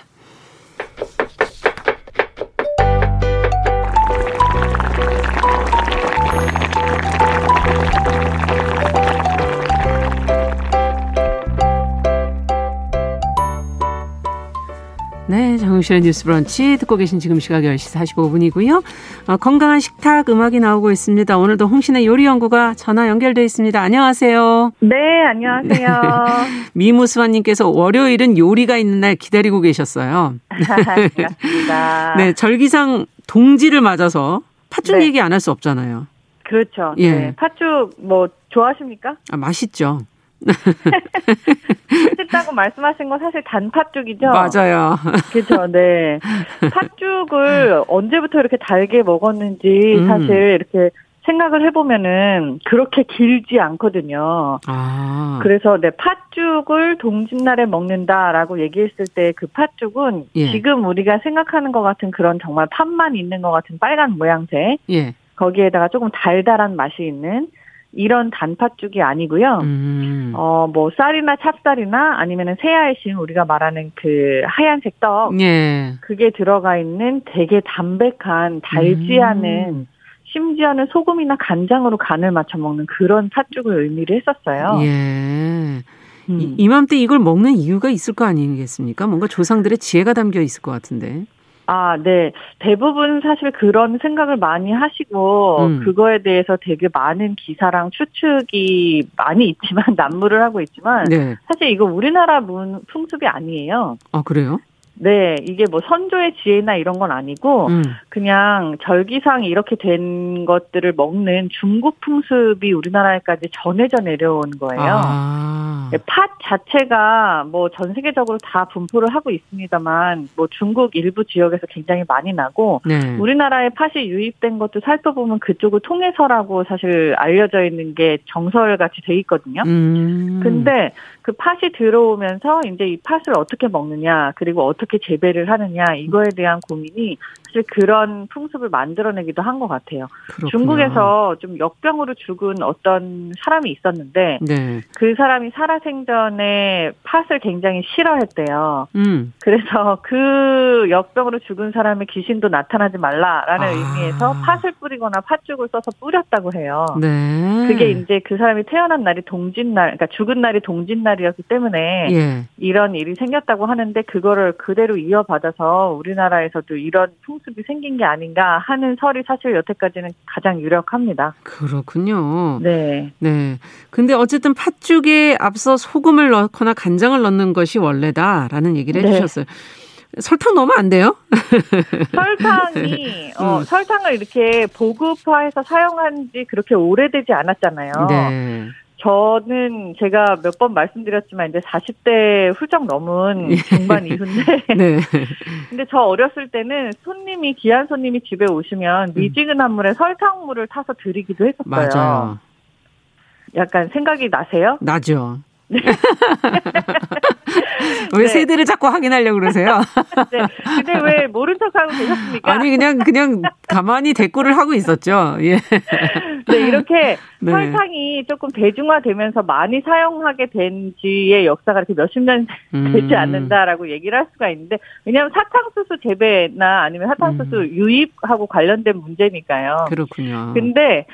Speaker 2: 네, 정용실의 뉴스 브런치 듣고 계신 지금 시각 10시 45분이고요. 어, 건강한 식탁 음악이 나오고 있습니다. 오늘도 홍신의 요리 연구가 전화 연결돼 있습니다. 안녕하세요.
Speaker 6: 네, 안녕하세요.
Speaker 2: 미무수환 님께서 월요일은 요리가 있는 날 기다리고 계셨어요.
Speaker 6: 반갑습니다.
Speaker 2: 네, 절기상 동지를 맞아서 팥죽 네. 얘기 안 할 수 없잖아요.
Speaker 6: 그렇죠. 예. 네, 팥죽 뭐 좋아하십니까?
Speaker 2: 아, 맛있죠.
Speaker 6: 맛있다고 말씀하신 건 사실 단팥죽이죠?
Speaker 2: 맞아요.
Speaker 6: 그렇죠, 네. 팥죽을 언제부터 이렇게 달게 먹었는지 음. 사실 이렇게 생각을 해보면은 그렇게 길지 않거든요. 아. 그래서 네, 팥죽을 동짓날에 먹는다라고 얘기했을 때 그 팥죽은 예. 지금 우리가 생각하는 것 같은 그런 정말 팥만 있는 것 같은 빨간 모양새. 예. 거기에다가 조금 달달한 맛이 있는 이런 단팥죽이 아니고요. 음. 어, 뭐 쌀이나 찹쌀이나 아니면은 새알심 우리가 말하는 그 하얀색 떡. 예. 그게 들어가 있는 되게 담백한 달지 음. 않은 심지어는 소금이나 간장으로 간을 맞춰 먹는 그런 팥죽을 의미를 했었어요.
Speaker 2: 예. 음. 이 맘때 이걸 먹는 이유가 있을 거 아니겠습니까? 뭔가 조상들의 지혜가 담겨 있을 것 같은데.
Speaker 6: 아, 네. 대부분 사실 그런 생각을 많이 하시고, 음. 그거에 대해서 되게 많은 기사랑 추측이 많이 있지만, 난무를 하고 있지만, 네. 사실 이거 우리나라 문, 풍습이 아니에요.
Speaker 2: 아, 그래요?
Speaker 6: 네, 이게 뭐 선조의 지혜나 이런 건 아니고 음. 그냥 절기상 이렇게 된 것들을 먹는 중국 풍습이 우리나라에까지 전해져 내려온 거예요. 아. 네, 팥 자체가 뭐 전 세계적으로 다 분포를 하고 있습니다만 뭐 중국 일부 지역에서 굉장히 많이 나고 네. 우리나라에 팥이 유입된 것도 살펴보면 그쪽을 통해서라고 사실 알려져 있는 게 정설 같이 돼 있거든요. 음. 근데 그 팥이 들어오면서 이제 이 팥을 어떻게 먹느냐 그리고 어떻게 재배를 하느냐 이거에 대한 고민이 사실 그런 풍습을 만들어내기도 한 것 같아요. 그렇구나. 중국에서 좀 역병으로 죽은 어떤 사람이 있었는데 네. 그 사람이 살아생전에 팥을 굉장히 싫어했대요. 음. 그래서 그 역병으로 죽은 사람의 귀신도 나타나지 말라라는 아. 의미에서 팥을 뿌리거나 팥죽을 써서 뿌렸다고 해요. 네. 그게 이제 그 사람이 태어난 날이 동짓날, 그러니까 죽은 날이 동짓날이었기 때문에 예. 이런 일이 생겼다고 하는데 그거를 그대로 이어받아서 우리나라에서도 이런 풍습 수습이 생긴 게 아닌가 하는 설이 사실 여태까지는 가장 유력합니다.
Speaker 2: 그렇군요. 네. 네. 근데 어쨌든 팥죽에 앞서 소금을 넣거나 간장을 넣는 것이 원래다라는 얘기를 네. 해주셨어요. 설탕 넣으면 안 돼요?
Speaker 6: 설탕이 어, 음. 설탕을 이렇게 보급화해서 사용한 지 그렇게 오래되지 않았잖아요. 네. 저는 제가 몇 번 말씀드렸지만 이제 40대 훌쩍 넘은 예. 중반 이후인데. 네. 근데 저 어렸을 때는 손님이 귀한 손님이 집에 오시면 음. 미지근한 물에 설탕물을 타서 드리기도 했었어요. 맞아요. 약간 생각이 나세요?
Speaker 2: 나죠. 네. 왜 네. 세대를 자꾸 확인하려고 그러세요?
Speaker 6: 네. 근데 왜 모른 척하고 계셨습니까?
Speaker 2: 아니 그냥 그냥 가만히 대꾸를 하고 있었죠. 예.
Speaker 6: 네 이렇게 네. 설탕이 조금 대중화되면서 많이 사용하게 된 지의 역사가 이렇게 몇십 년 음. 되지 않는다라고 얘기를 할 수가 있는데 왜냐하면 사탕수수 재배나 아니면 사탕수수 음. 유입하고 관련된 문제니까요.
Speaker 2: 그렇군요.
Speaker 6: 근데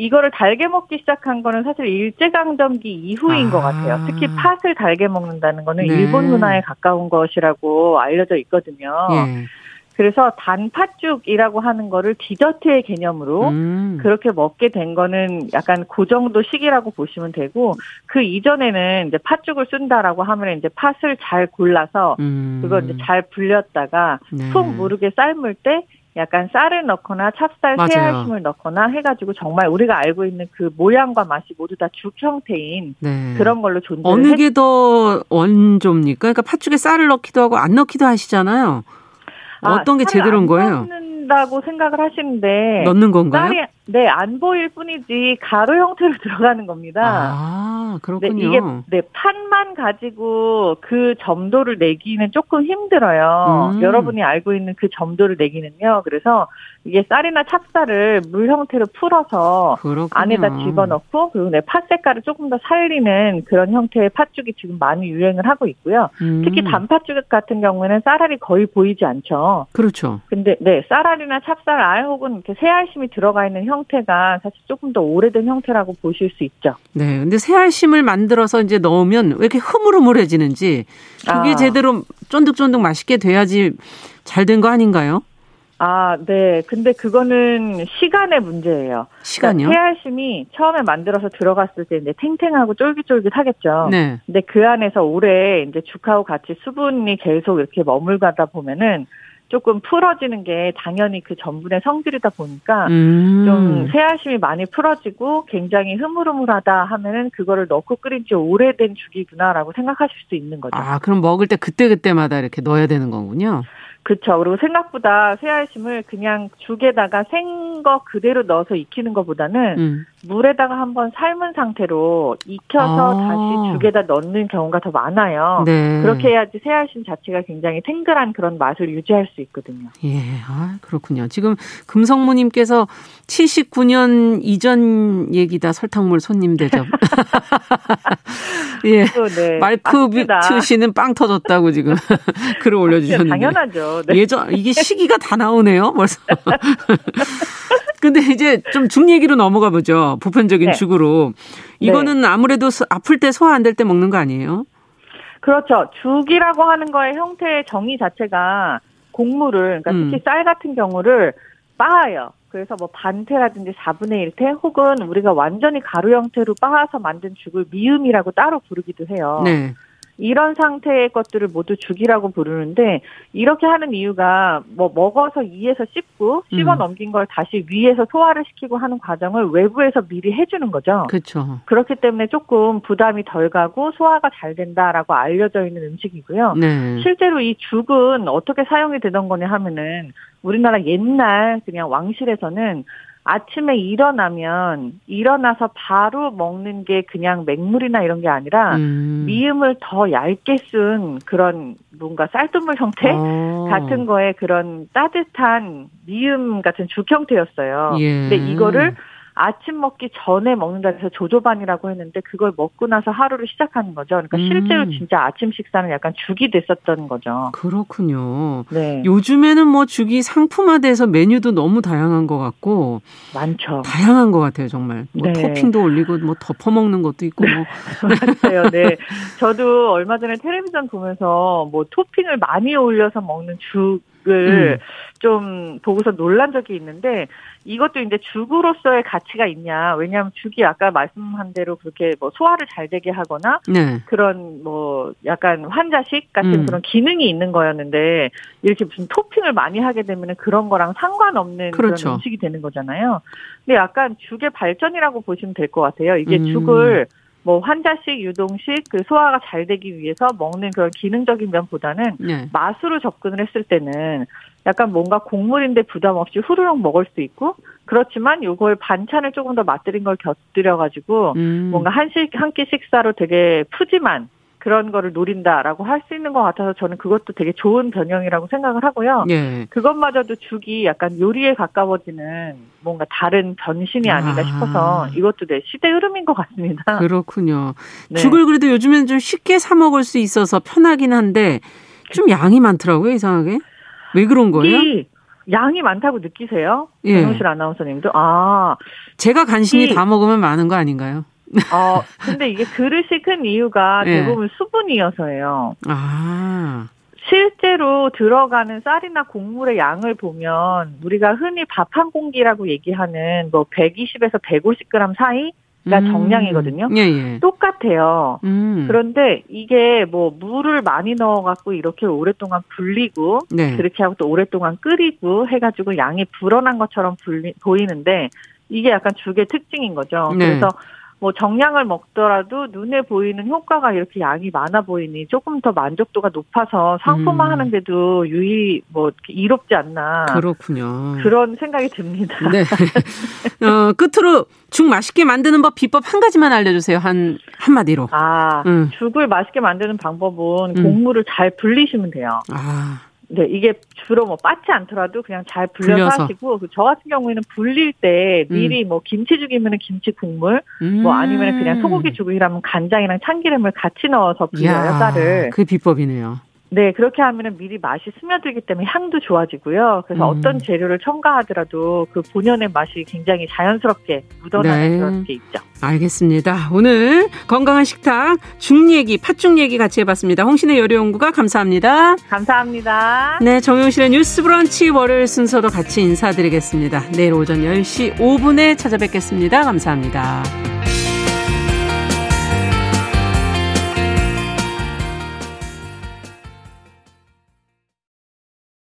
Speaker 6: 이거를 달게 먹기 시작한 거는 사실 일제강점기 이후인 아. 것 같아요. 특히 팥을 달게 먹는다는 거는 네. 일본 문화에 가까운 것이라고 알려져 있거든요. 예. 그래서 단팥죽이라고 하는 거를 디저트의 개념으로 음. 그렇게 먹게 된 거는 약간 그 정도 시기라고 보시면 되고 그 이전에는 이제 팥죽을 쓴다라고 하면 이제 팥을 잘 골라서 음. 그걸 이제 잘 불렸다가 네. 푹 무르게 삶을 때 약간 쌀을 넣거나 찹쌀, 새알심을 넣거나 해가지고 정말 우리가 알고 있는 그 모양과 맛이 모두 다 죽 형태인 네. 그런 걸로 존재.
Speaker 2: 어느 게 더 원조입니까? 그러니까 팥죽에 쌀을 넣기도 하고 안 넣기도 하시잖아요. 아, 어떤 게 제대로인 거예요?
Speaker 6: 넣는다고 생각을 하시는데
Speaker 2: 넣는 건가요? 쌀이
Speaker 6: 네, 안 보일 뿐이지 가루 형태로 들어가는 겁니다.
Speaker 2: 아, 그렇군요.
Speaker 6: 네, 이게 네, 판만 가지고 그 점도를 내기는 조금 힘들어요. 음. 여러분이 알고 있는 그 점도를 내기는요. 그래서 이게 쌀이나 찹쌀을 물 형태로 풀어서 그렇군요. 안에다 집어넣고 그리고 네, 팥 색깔을 조금 더 살리는 그런 형태의 팥죽이 지금 많이 유행을 하고 있고요. 음. 특히 단팥죽 같은 경우에는 쌀알이 거의 보이지 않죠.
Speaker 2: 그렇죠.
Speaker 6: 근데 네, 쌀알이나 찹쌀알 혹은 이렇게 새알심이 들어가 있는 형 형태가 사실 조금 더 오래된 형태라고 보실 수 있죠.
Speaker 2: 네. 근데 새알심을 만들어서 이제 넣으면 왜 이렇게 흐물흐물해지는지 그게 아. 제대로 쫀득쫀득 맛있게 돼야지 잘 된 거 아닌가요?
Speaker 6: 아, 네. 근데 그거는 시간의 문제예요.
Speaker 2: 시간이요?
Speaker 6: 그러니까 새알심이 처음에 만들어서 들어갔을 때 이제 탱탱하고 쫄깃쫄깃하겠죠. 네. 근데 그 안에서 오래 이제 죽하고 같이 수분이 계속 이렇게 머물가다 보면은 조금 풀어지는 게 당연히 그 전분의 성질이다 보니까 음. 좀 새알심이 많이 풀어지고 굉장히 흐물흐물하다 하면은 그거를 넣고 끓인 지 오래된 죽이구나라고 생각하실 수 있는 거죠.
Speaker 2: 아, 그럼 먹을 때 그때그때마다 이렇게 넣어야 되는 거군요.
Speaker 6: 그렇죠. 그리고 생각보다 새알심을 그냥 죽에다가 생 거 그대로 넣어서 익히는 것보다는 음. 물에다가 한번 삶은 상태로 익혀서 아. 다시 죽에다 넣는 경우가 더 많아요. 네. 그렇게 해야지 새알심 자체가 굉장히 탱글한 그런 맛을 유지할 수 있거든요.
Speaker 2: 예, 아 그렇군요. 지금 금성무님께서 79년 이전 얘기다 설탕물 손님 대접. 예, 네. 말크 뷰트 씨는 빵 터졌다고 지금 글을 올려주셨는데.
Speaker 6: 당연하죠.
Speaker 2: 네. 예전 이게 시기가 다 나오네요. 벌써. 근데 이제 좀죽 얘기로 넘어가 보죠. 보편적인 네. 죽으로. 이거는 네. 아무래도 아플 때 소화 안 될 때 먹는 거 아니에요?
Speaker 6: 그렇죠. 죽이라고 하는 거의 형태의 정의 자체가 곡물을, 그러니까 특히 음. 쌀 같은 경우를 빻아요. 그래서 뭐 반태라든지 4분의 1태 혹은 우리가 완전히 가루 형태로 빻아서 만든 죽을 미음이라고 따로 부르기도 해요. 네. 이런 상태의 것들을 모두 죽이라고 부르는데 이렇게 하는 이유가 뭐 먹어서 이에서 씹고 씹어 음. 넘긴 걸 다시 위에서 소화를 시키고 하는 과정을 외부에서 미리 해주는 거죠.
Speaker 2: 그렇죠.
Speaker 6: 그렇기 때문에 조금 부담이 덜 가고 소화가 잘 된다라고 알려져 있는 음식이고요. 네. 실제로 이 죽은 어떻게 사용이 되던 거냐 하면은 우리나라 옛날 그냥 왕실에서는 아침에 일어나면 일어나서 바로 먹는 게 그냥 맹물이나 이런 게 아니라 음. 미음을 더 얇게 쓴 그런 뭔가 쌀뜨물 형태 어. 같은 거에 그런 따뜻한 미음 같은 죽 형태였어요. 예. 근데 이거를 아침 먹기 전에 먹는다 해서 조조반이라고 했는데 그걸 먹고 나서 하루를 시작하는 거죠. 그러니까 음. 실제로 진짜 아침 식사는 약간 죽이 됐었던 거죠.
Speaker 2: 그렇군요. 네. 요즘에는 뭐 죽이 상품화돼서 메뉴도 너무 다양한 것 같고
Speaker 6: 많죠.
Speaker 2: 다양한 것 같아요, 정말. 뭐 네. 토핑도 올리고 뭐 덮어 먹는 것도 있고 뭐.
Speaker 6: 맞아요. 네. 저도 얼마 전에 텔레비전 보면서 뭐 토핑을 많이 올려서 먹는 죽 을 음. 좀 보고서 놀란 적이 있는데 이것도 이제 죽으로서의 가치가 있냐. 왜냐하면 죽이 아까 말씀한 대로 그렇게 뭐 소화를 잘 되게 하거나 네. 그런 뭐 약간 환자식 같은 음. 그런 기능이 있는 거였는데 이렇게 무슨 토핑을 많이 하게 되면 그런 거랑 상관없는 그렇죠. 그런 음식이 되는 거잖아요. 근데 약간 죽의 발전이라고 보시면 될 것 같아요. 이게 음. 죽을 뭐 환자식, 유동식 그 소화가 잘 되기 위해서 먹는 그런 기능적인 면보다는 네. 맛으로 접근을 했을 때는 약간 뭔가 곡물인데 부담 없이 후루룩 먹을 수 있고 그렇지만 요걸 반찬을 조금 더 맛들인 걸 곁들여 가지고 음. 뭔가 한식 한 끼 식사로 되게 푸짐한 그런 거를 노린다라고 할 수 있는 것 같아서 저는 그것도 되게 좋은 변형이라고 생각을 하고요. 예. 그것마저도 죽이 약간 요리에 가까워지는 뭔가 다른 변신이 아닌가 아. 싶어서 이것도 네, 시대 흐름인 것 같습니다.
Speaker 2: 그렇군요. 네. 죽을 그래도 요즘엔 좀 쉽게 사 먹을 수 있어서 편하긴 한데 좀 양이 많더라고요, 이상하게. 왜 그런 거예요?
Speaker 6: 양이 많다고 느끼세요? 예. 정실 아나운서님도? 아.
Speaker 2: 제가 간신히 이, 다 먹으면 많은 거 아닌가요?
Speaker 6: 어, 근데 이게 그릇이 큰 이유가 예. 대부분 수분이어서예요. 아. 실제로 들어가는 쌀이나 곡물의 양을 보면 우리가 흔히 밥 한 공기라고 얘기하는 뭐 120에서 150g 사이 가 음. 정량이거든요. 예, 예. 똑같아요. 음. 그런데 이게 뭐 물을 많이 넣어갖고 이렇게 오랫동안 불리고 네. 그렇게 하고 또 오랫동안 끓이고 해가지고 양이 불어난 것처럼 불리, 보이는데 이게 약간 죽의 특징인 거죠. 네. 그래서 뭐 정량을 먹더라도 눈에 보이는 효과가 이렇게 양이 많아 보이니 조금 더 만족도가 높아서 상품화하는데도 음. 유의 뭐 이롭지 않나
Speaker 2: 그렇군요.
Speaker 6: 그런 생각이 듭니다. 네.
Speaker 2: 어, 끝으로 죽 맛있게 만드는 법 비법 한 가지만 알려주세요. 한 한마디로.
Speaker 6: 아 음. 죽을 맛있게 만드는 방법은 음. 곡물을 잘 불리시면 돼요. 아. 네, 이게 주로 뭐 빠지 않더라도 그냥 잘 불려서, 불려서. 하시고 그저 같은 경우에는 불릴 때 미리 음. 뭐 김치 죽이면 김치 국물 음. 뭐 아니면 그냥 소고기 죽이라면 간장이랑 참기름을 같이 넣어서 불려요 쌀을.
Speaker 2: 그 비법이네요.
Speaker 6: 네, 그렇게 하면은 미리 맛이 스며들기 때문에 향도 좋아지고요. 그래서 음. 어떤 재료를 첨가하더라도 그 본연의 맛이 굉장히 자연스럽게 묻어나는 네. 그런 게 있죠.
Speaker 2: 알겠습니다. 오늘 건강한 식탁 죽 얘기, 팥죽 얘기 같이 해봤습니다. 홍신의 요리연구가 감사합니다.
Speaker 6: 감사합니다.
Speaker 2: 네, 정용실의 뉴스 브런치 월요일 순서도 같이 인사드리겠습니다. 내일 오전 10시 5분에 찾아뵙겠습니다. 감사합니다.